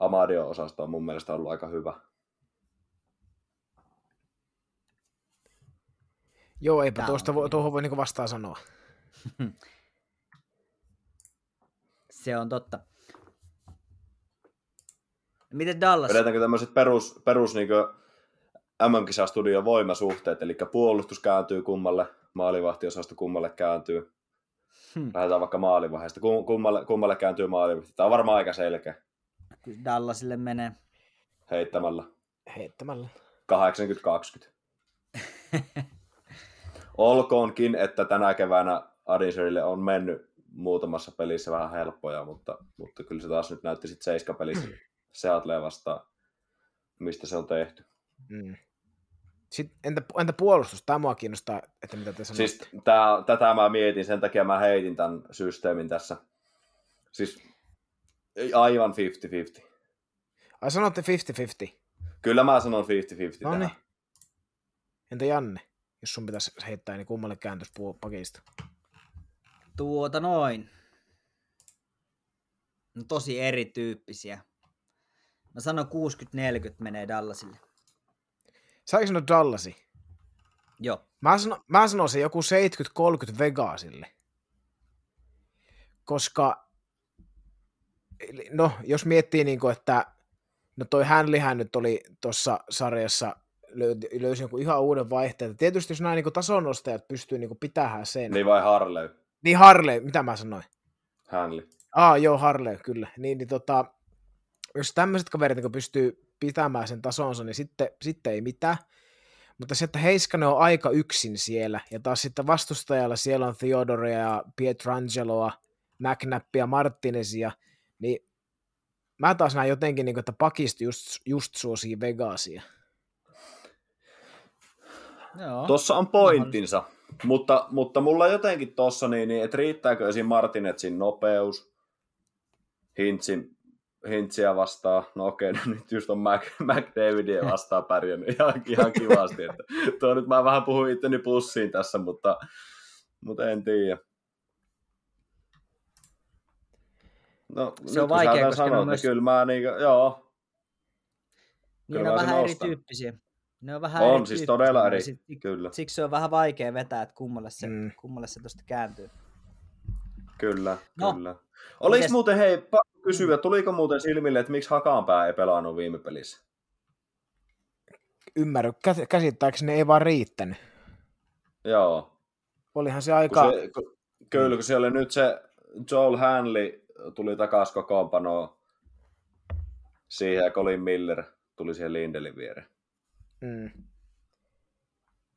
Amadio-osasto on mun mielestä ollut aika hyvä. Joo, eipä Tämä tuosta vo, tuohon voi niinku vastaan sanoa. Se on totta. Miten Dallas? Vedetäänkö tämmöiset perus, perus niin MM-kisastudion voimasuhteet, eli puolustus kääntyy kummalle, maalivahtiosasto kummalle kääntyy. Hmm. Lähdetään vaikka maalivaiheesta. Kummalle, kummalle kääntyy maalivahti. Tämä on varmaan aika selkeä. Dallasille menee. Heittämällä. Heittämällä. 80-20. Olkoonkin, että tänä keväänä Adinserille on mennyt muutamassa pelissä vähän helppoja, mutta, mutta kyllä se taas nyt näytti sitten seiskapelissä Seattle vastaan, mistä se on tehty. Mm. Sitten, entä, entä puolustus? Tämä mua kiinnostaa, että mitä te sanotte. Siis tää, tätä mä mietin, sen takia mä heitin tämän systeemin tässä. Siis aivan 50-50. Ai sanotte 50-50? Kyllä mä sanon 50-50 no niin. Entä Janne, jos sun pitäisi heittää, niin kummalle kääntys pakista? Tuota noin. No tosi erityyppisiä. Mä sanon 60-40 menee Dallasille. Saiko sanoa Dallasi? Joo. Mä, sano, mä sanoisin joku 70-30 Vegasille. Koska, no jos miettii niin kuin, että no toi Hänlihän nyt oli tuossa sarjassa löysi, löysi joku ihan uuden vaihteen. Tietysti jos nämä niin tasonostajat pystyy niin pitämään sen. Niin vai Harley? Niin Harley, mitä mä sanoin? Hänli. Aa, joo, Harley, kyllä. Niin, niin tota, jos tämmöiset kaverit niin pystyy pitämään sen tasonsa, niin sitten, sitten ei mitään. Mutta se, että Heiskanen on aika yksin siellä, ja taas sitten vastustajalla siellä on Theodorea ja Pietrangeloa, McNappia, Martinezia, niin mä taas näen jotenkin, niin kuin, että pakista just, just suosii Vegasia. Joo. Tossa on pointtinsa, mutta, mutta mulla jotenkin tossa, niin, niin että riittääkö esim. Martinezin nopeus, Hintsin Hintsiä vastaan. No okei, no nyt just on Mac, McDavidia vastaan pärjännyt ihan, ihan kivasti. Että, tuo nyt mä vähän puhuin itteni pussiin tässä, mutta, mutta en tiedä. No, se on vaikea, koska sanot, on myös... Kyllä mä niin, joo. Niin ne on vähän erityyppisiä. Ne on vähän on siis todella eri, sit, kyllä. Siksi se on vähän vaikea vetää, että kummalle se, mm. kummalle se tuosta kääntyy. Kyllä, no. kyllä. Oliko Mites... muuten, hei, pakko kysyä, tuliko muuten silmille, että miksi Hakanpää ei pelannut viime pelissä? Ymmärrä, käsittääkseni ei vaan riittänyt. Joo. Olihan se aika... Kun se, kun, kyllä, kun siellä oli nyt se Joel Hanley tuli takaisin kokoonpanoon siihen ja Colin Miller tuli siihen Lindelin viereen. Mm.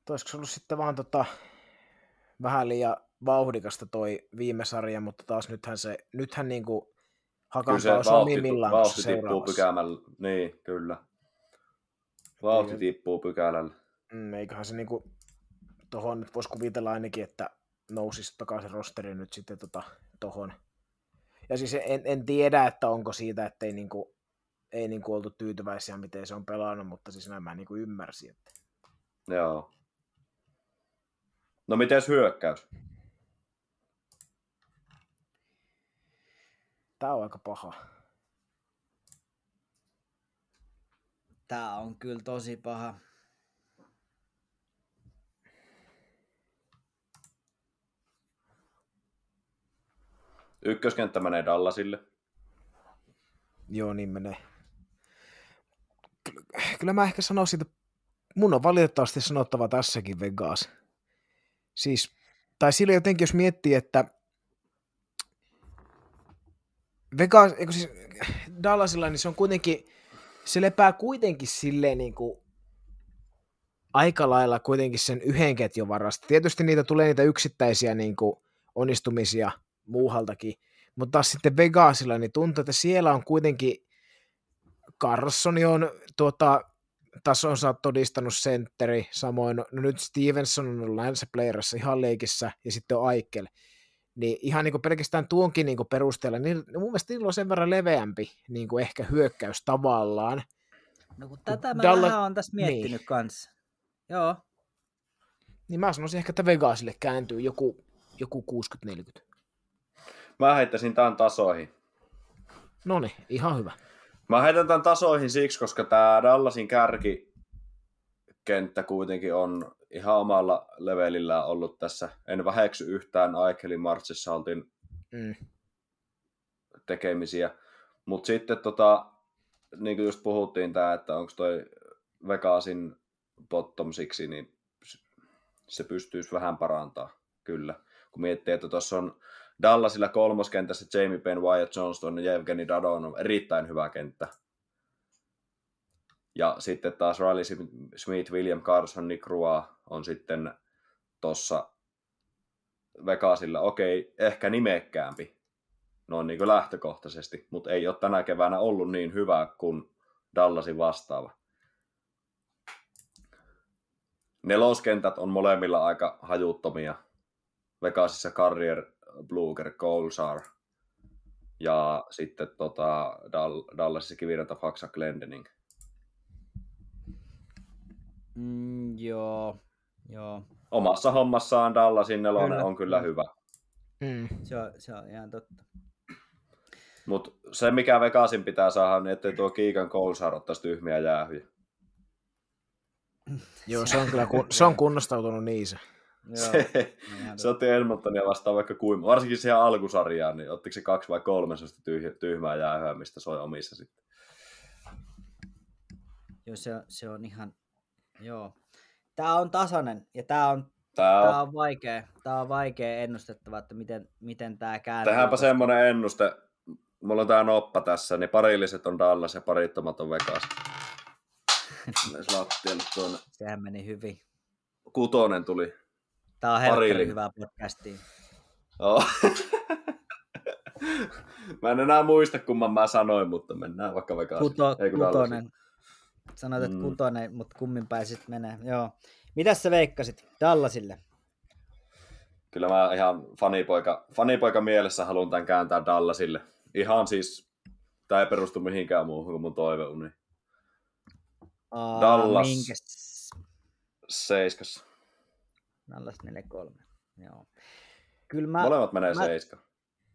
Olisiko se ollut sitten vaan tota, vähän liian vauhdikasta toi viime sarja, mutta taas nythän se, nythän niinku hakanpaus on millään vauhti tippuu pykämällä, niin kyllä. Vauhti niin, tippuu pykälällä. Mm, eiköhän se niinku, tohon nyt voisi kuvitella ainakin, että nousisi takaisin rosteri nyt sitten tota, tohon. Ja siis en, en tiedä, että onko siitä, että ei niinku, ei niinku oltu tyytyväisiä, miten se on pelannut, mutta siis näin mä niinku ymmärsin. Että... Joo. No miten hyökkäys? Tää on aika paha. Tää on kyllä tosi paha. Ykköskenttä menee Dallasille. Joo, niin menee. Kyllä mä ehkä sanoisin, että mun on valitettavasti sanottava tässäkin Vegas. Siis, tai sillä jotenkin, jos miettii, että Vegas, eikö siis Dallasilla, niin se on kuitenkin, se lepää kuitenkin silleen niin kuin aika lailla kuitenkin sen yhden ketjun varasta. Tietysti niitä tulee niitä yksittäisiä niin kuin onnistumisia muuhaltakin, mutta taas sitten Vegasilla, niin tuntuu, että siellä on kuitenkin Carlsoni on tuota, tasonsa todistanut sentteri, samoin no, nyt Stevenson on ollut ihan leikissä, ja sitten on Aikel niin ihan niin kuin pelkästään tuonkin niin kuin perusteella, niin mun mielestä niillä on sen verran leveämpi niin kuin ehkä hyökkäys tavallaan. No kun tätä mä Dalla... vähän on tässä miettinyt niin. kanssa. Joo. Niin mä sanoisin ehkä, että Vegasille kääntyy joku, joku 60-40. Mä heittäisin tämän tasoihin. No niin, ihan hyvä. Mä heitän tämän tasoihin siksi, koska tämä Dallasin kärki kenttä kuitenkin on ihan omalla levelillä ollut tässä. En väheksy yhtään Aikelin Martsissa oltiin mm. tekemisiä. Mutta sitten tota, niin kuin just puhuttiin tämä, että onko toi Vegasin bottom siksi, niin se pystyisi vähän parantaa, kyllä. Kun miettii, että tuossa on Dallasilla kolmoskentässä Jamie Penn, Wyatt Johnston ja Evgeni Dadon on erittäin hyvä kenttä. Ja sitten taas Riley Smith, William Carson, Nick Rua on sitten tuossa Vegasilla, okei, ehkä nimekkäämpi noin niin kuin lähtökohtaisesti, mutta ei ole tänä keväänä ollut niin hyvä kuin Dallasin vastaava. Neloskentät on molemmilla aika hajuttomia. Vegasissa Carrier, Bluger, Colsar ja sitten tota, Dallasissa kiviranta Faxa Glendening. Mm, joo, joo. Omassa hommassaan Dallasin nelonen kyllä. on kyllä hyvä. Mm. Se, on, se on ihan totta. Mutta se, mikä Vegasin pitää saada, niin ettei tuo Kiikan Koulsar ottaisi tyhmiä jäähyjä. Joo, se on kyllä kun, se on kunnostautunut niin se. se, se otti Edmontonia vastaan vaikka kuin, varsinkin siihen alkusarjaan, niin ottiko se kaksi vai kolme tyhjää, tyhmää jäähyä, mistä soi omissa sitten. Joo, se, se on ihan, Joo. Tämä on tasainen ja tämä on, tämä on, tämä on vaikea. Tämä on vaikea ennustettava, että miten, miten tämä kääntyy. Tehdäänpä semmoinen ennuste. Mulla on tämä noppa tässä, niin parilliset on Dallas ja parittomat on Vegas. lattialle tuonne. Sehän meni hyvin. Kutonen tuli. Tämä on helkkari hyvää podcastia. Oh. mä en enää muista, kumman mä sanoin, mutta mennään vaikka Vegas. Kuto, Ei, kutonen. Sanoit, että mm. kutonen, mutta kummin päin sitten menee. Joo. Mitäs sä veikkasit Dallasille? Kyllä mä ihan fanipoika, fanipoika mielessä haluan tämän kääntää Dallasille. Ihan siis Tämä ei perustu mihinkään muuhun kuin mun toiveuni. Aa, Dallas. Minkäs? Seiskassa. Dallas 4-3. Joo. Kyllä mä, Molemmat menee mä- seiska.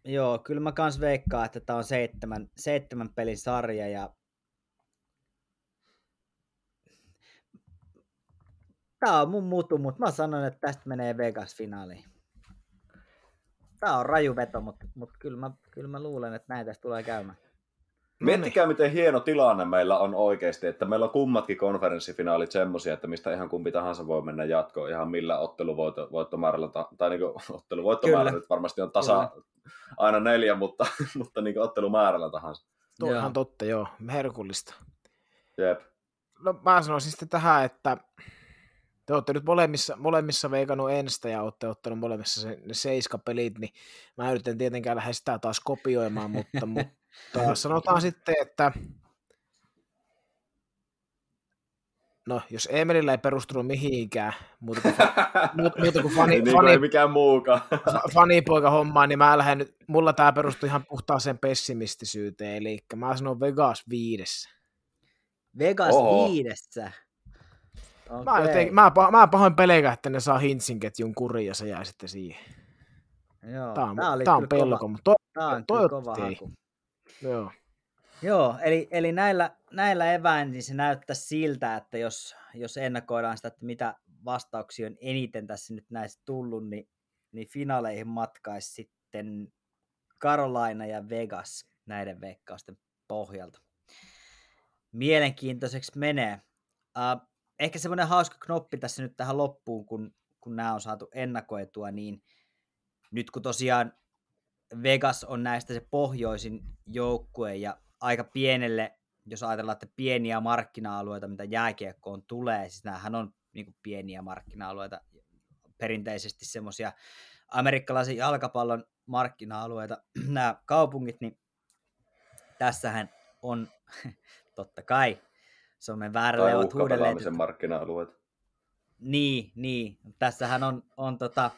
joo, kyllä mä kans veikkaan, että tää on seitsemän, seitsemän pelin sarja ja Tää on mun mutu, mutta mä sanon, että tästä menee Vegas-finaaliin. Tää on raju veto, mutta, mutta kyllä, mä, kyllä mä luulen, että näin tästä tulee käymään. Miettikää, miten hieno tilanne meillä on oikeasti, että meillä on kummatkin konferenssifinaalit semmosia, että mistä ihan kumpi tahansa voi mennä jatkoon ihan millä otteluvoittomäärällä, ta- tai niin otteluvoittomäärä Kyllä. nyt varmasti on tasa aina neljä, mutta, mutta niin ottelumäärällä tahansa. Tuo on ihan totta, joo. Herkullista. Jep. No mä sanoisin sitten tähän, että te olette nyt molemmissa, molemmissa veikannut enstä ja olette ottanut molemmissa se, ne seiskapelit, niin mä en tietenkään lähde sitä taas kopioimaan, mutta, mutta sanotaan sitten, että no jos Emelillä ei perustunut mihinkään muuta kuin, muuta, muuta kuin fani, niin fani, mikään muukaan. fa- fanipoika hommaa, niin mä lähden nyt, mulla tää perustuu ihan puhtaaseen pessimistisyyteen, eli mä sanon Vegas viidessä. Vegas Oho. viidessä. Mä, jotenkin, mä, pah- mä pahoin pelkään, että ne saa Hintsin ketjun kuriin ja se jää sitten siihen. Joo, Tää on, tää oli tää on pelko, kova, mutta to, tää on toivottavasti kova haku. joo. Joo, eli, eli näillä, näillä eväin niin se näyttää siltä, että jos, jos ennakoidaan sitä, että mitä vastauksia on eniten tässä nyt näistä tullut, niin, niin finaaleihin matkaisi sitten Carolina ja Vegas näiden veikkausten pohjalta. Mielenkiintoiseksi menee. Uh, ehkä semmoinen hauska knoppi tässä nyt tähän loppuun, kun, kun nämä on saatu ennakoitua, niin nyt kun tosiaan Vegas on näistä se pohjoisin joukkue ja aika pienelle, jos ajatellaan, että pieniä markkina-alueita, mitä jääkiekkoon tulee, siis näähän on niin pieniä markkina-alueita, perinteisesti semmoisia amerikkalaisen jalkapallon markkina-alueita, nämä kaupungit, niin tässähän on totta kai somen väärälle Tai ovat huudelleet, uhkapelaamisen markkina-alueet. niin, niin. Tässähän on, on tota,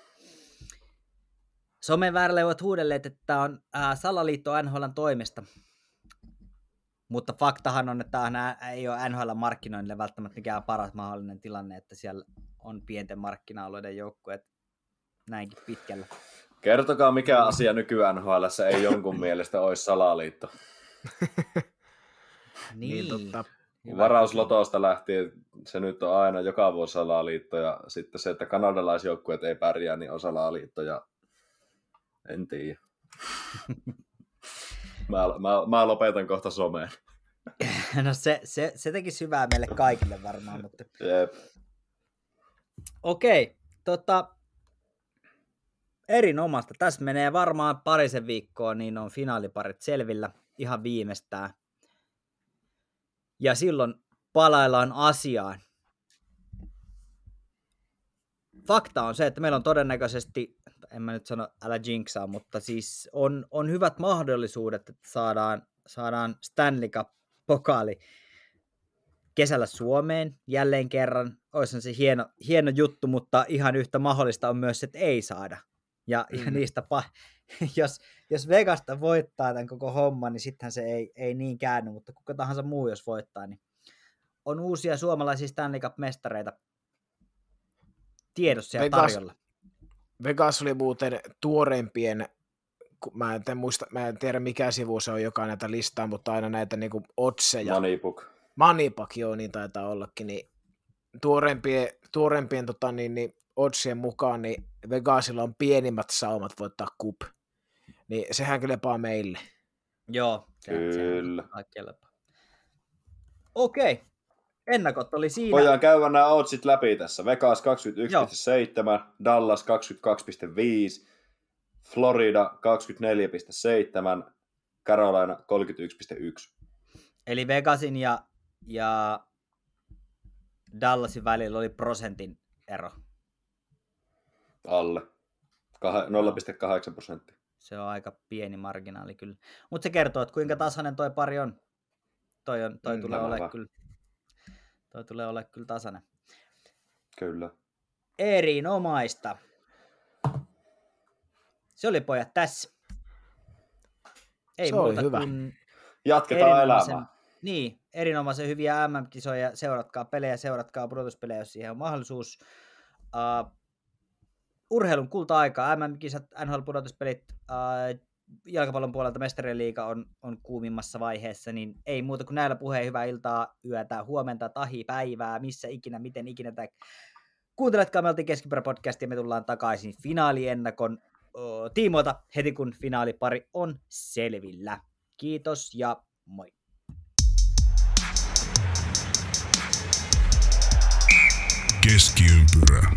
somen väärälle ovat huudelleet, että tämä on ää, salaliitto NHLn toimesta. Mutta faktahan on, että tämä ei ole NHL-markkinoinnille välttämättä mikään paras mahdollinen tilanne, että siellä on pienten markkina-alueiden joukkueet näinkin pitkällä. Kertokaa, mikä asia nykyään NHL ei jonkun mielestä olisi salaliitto. Niin, niin totta. Hyvä. Varauslotosta lähtien se nyt on aina joka vuosi salaliitto ja sitten se, että kanadalaisjoukkueet ei pärjää, niin on salaliitto ja en tiedä. Mä, mä, mä lopetan kohta someen. No se, se, se teki hyvää meille kaikille varmaan, mutta Jep. Okei, tota, erinomasta. Tässä menee varmaan parisen viikkoa, niin on finaaliparit selvillä ihan viimeistään. Ja silloin palaillaan asiaan. Fakta on se, että meillä on todennäköisesti, en mä nyt sano älä jinksaa, mutta siis on, on hyvät mahdollisuudet, että saadaan, saadaan Stanley Cup-pokaali kesällä Suomeen jälleen kerran. Olisi se hieno, hieno juttu, mutta ihan yhtä mahdollista on myös, että ei saada. Ja, mm. ja niistä, pa- jos, jos Vegasta voittaa tämän koko homman, niin sittenhän se ei, ei niin käänny, mutta kuka tahansa muu, jos voittaa, niin on uusia suomalaisia Stanley Cup-mestareita tiedossa ja Vegas- tarjolla. Vegas oli muuten tuoreimpien, mä en, muista, mä en tiedä mikä sivu se on joka näitä listaa, mutta aina näitä niinku otseja. Moneybook. Moneypack, joo, niin taitaa ollakin, niin tuorempien, tuorempien tota, niin, niin odsien mukaan, niin Vegasilla on pienimmät saumat voittaa kup. Niin sehän kelepaa meille. Joo, se- se- Kyllä. kaikki kelpaa. Okei, ennakot oli siinä. Voidaan käydä nämä oddsit läpi tässä. Vegas 21,7, Dallas 22,5, Florida 24,7, Carolina 31,1. Eli Vegasin ja, ja Dallasin välillä oli prosentin ero. Alle. Kah- 0,8 prosenttia. Se on aika pieni marginaali kyllä. Mutta se kertoo, että kuinka tasainen toi pari on. Toi, on, toi Mm, tulee ole kyllä. Toi tulee ole kyllä tasainen. Kyllä. Erinomaista. Se oli pojat tässä. Ei Se oli muuta hyvä. kuin Jatketaan elämää. Niin, erinomaisen hyviä MM-kisoja, seuratkaa pelejä, seuratkaa pudotuspelejä, jos siihen on mahdollisuus. Uh, urheilun kulta-aika, MM-kisat, NHL-pudotuspelit, uh, jalkapallon puolelta mestarien liiga on, on kuumimmassa vaiheessa, niin ei muuta kuin näillä puheen hyvää iltaa, yötä, huomenta, tahi, päivää, missä ikinä, miten ikinä tämä Kuunteletkaa, me oltiin ja me tullaan takaisin finaaliennakon tiimoilta heti kun finaalipari on selvillä. Kiitos ja moi. Keskiympyrä.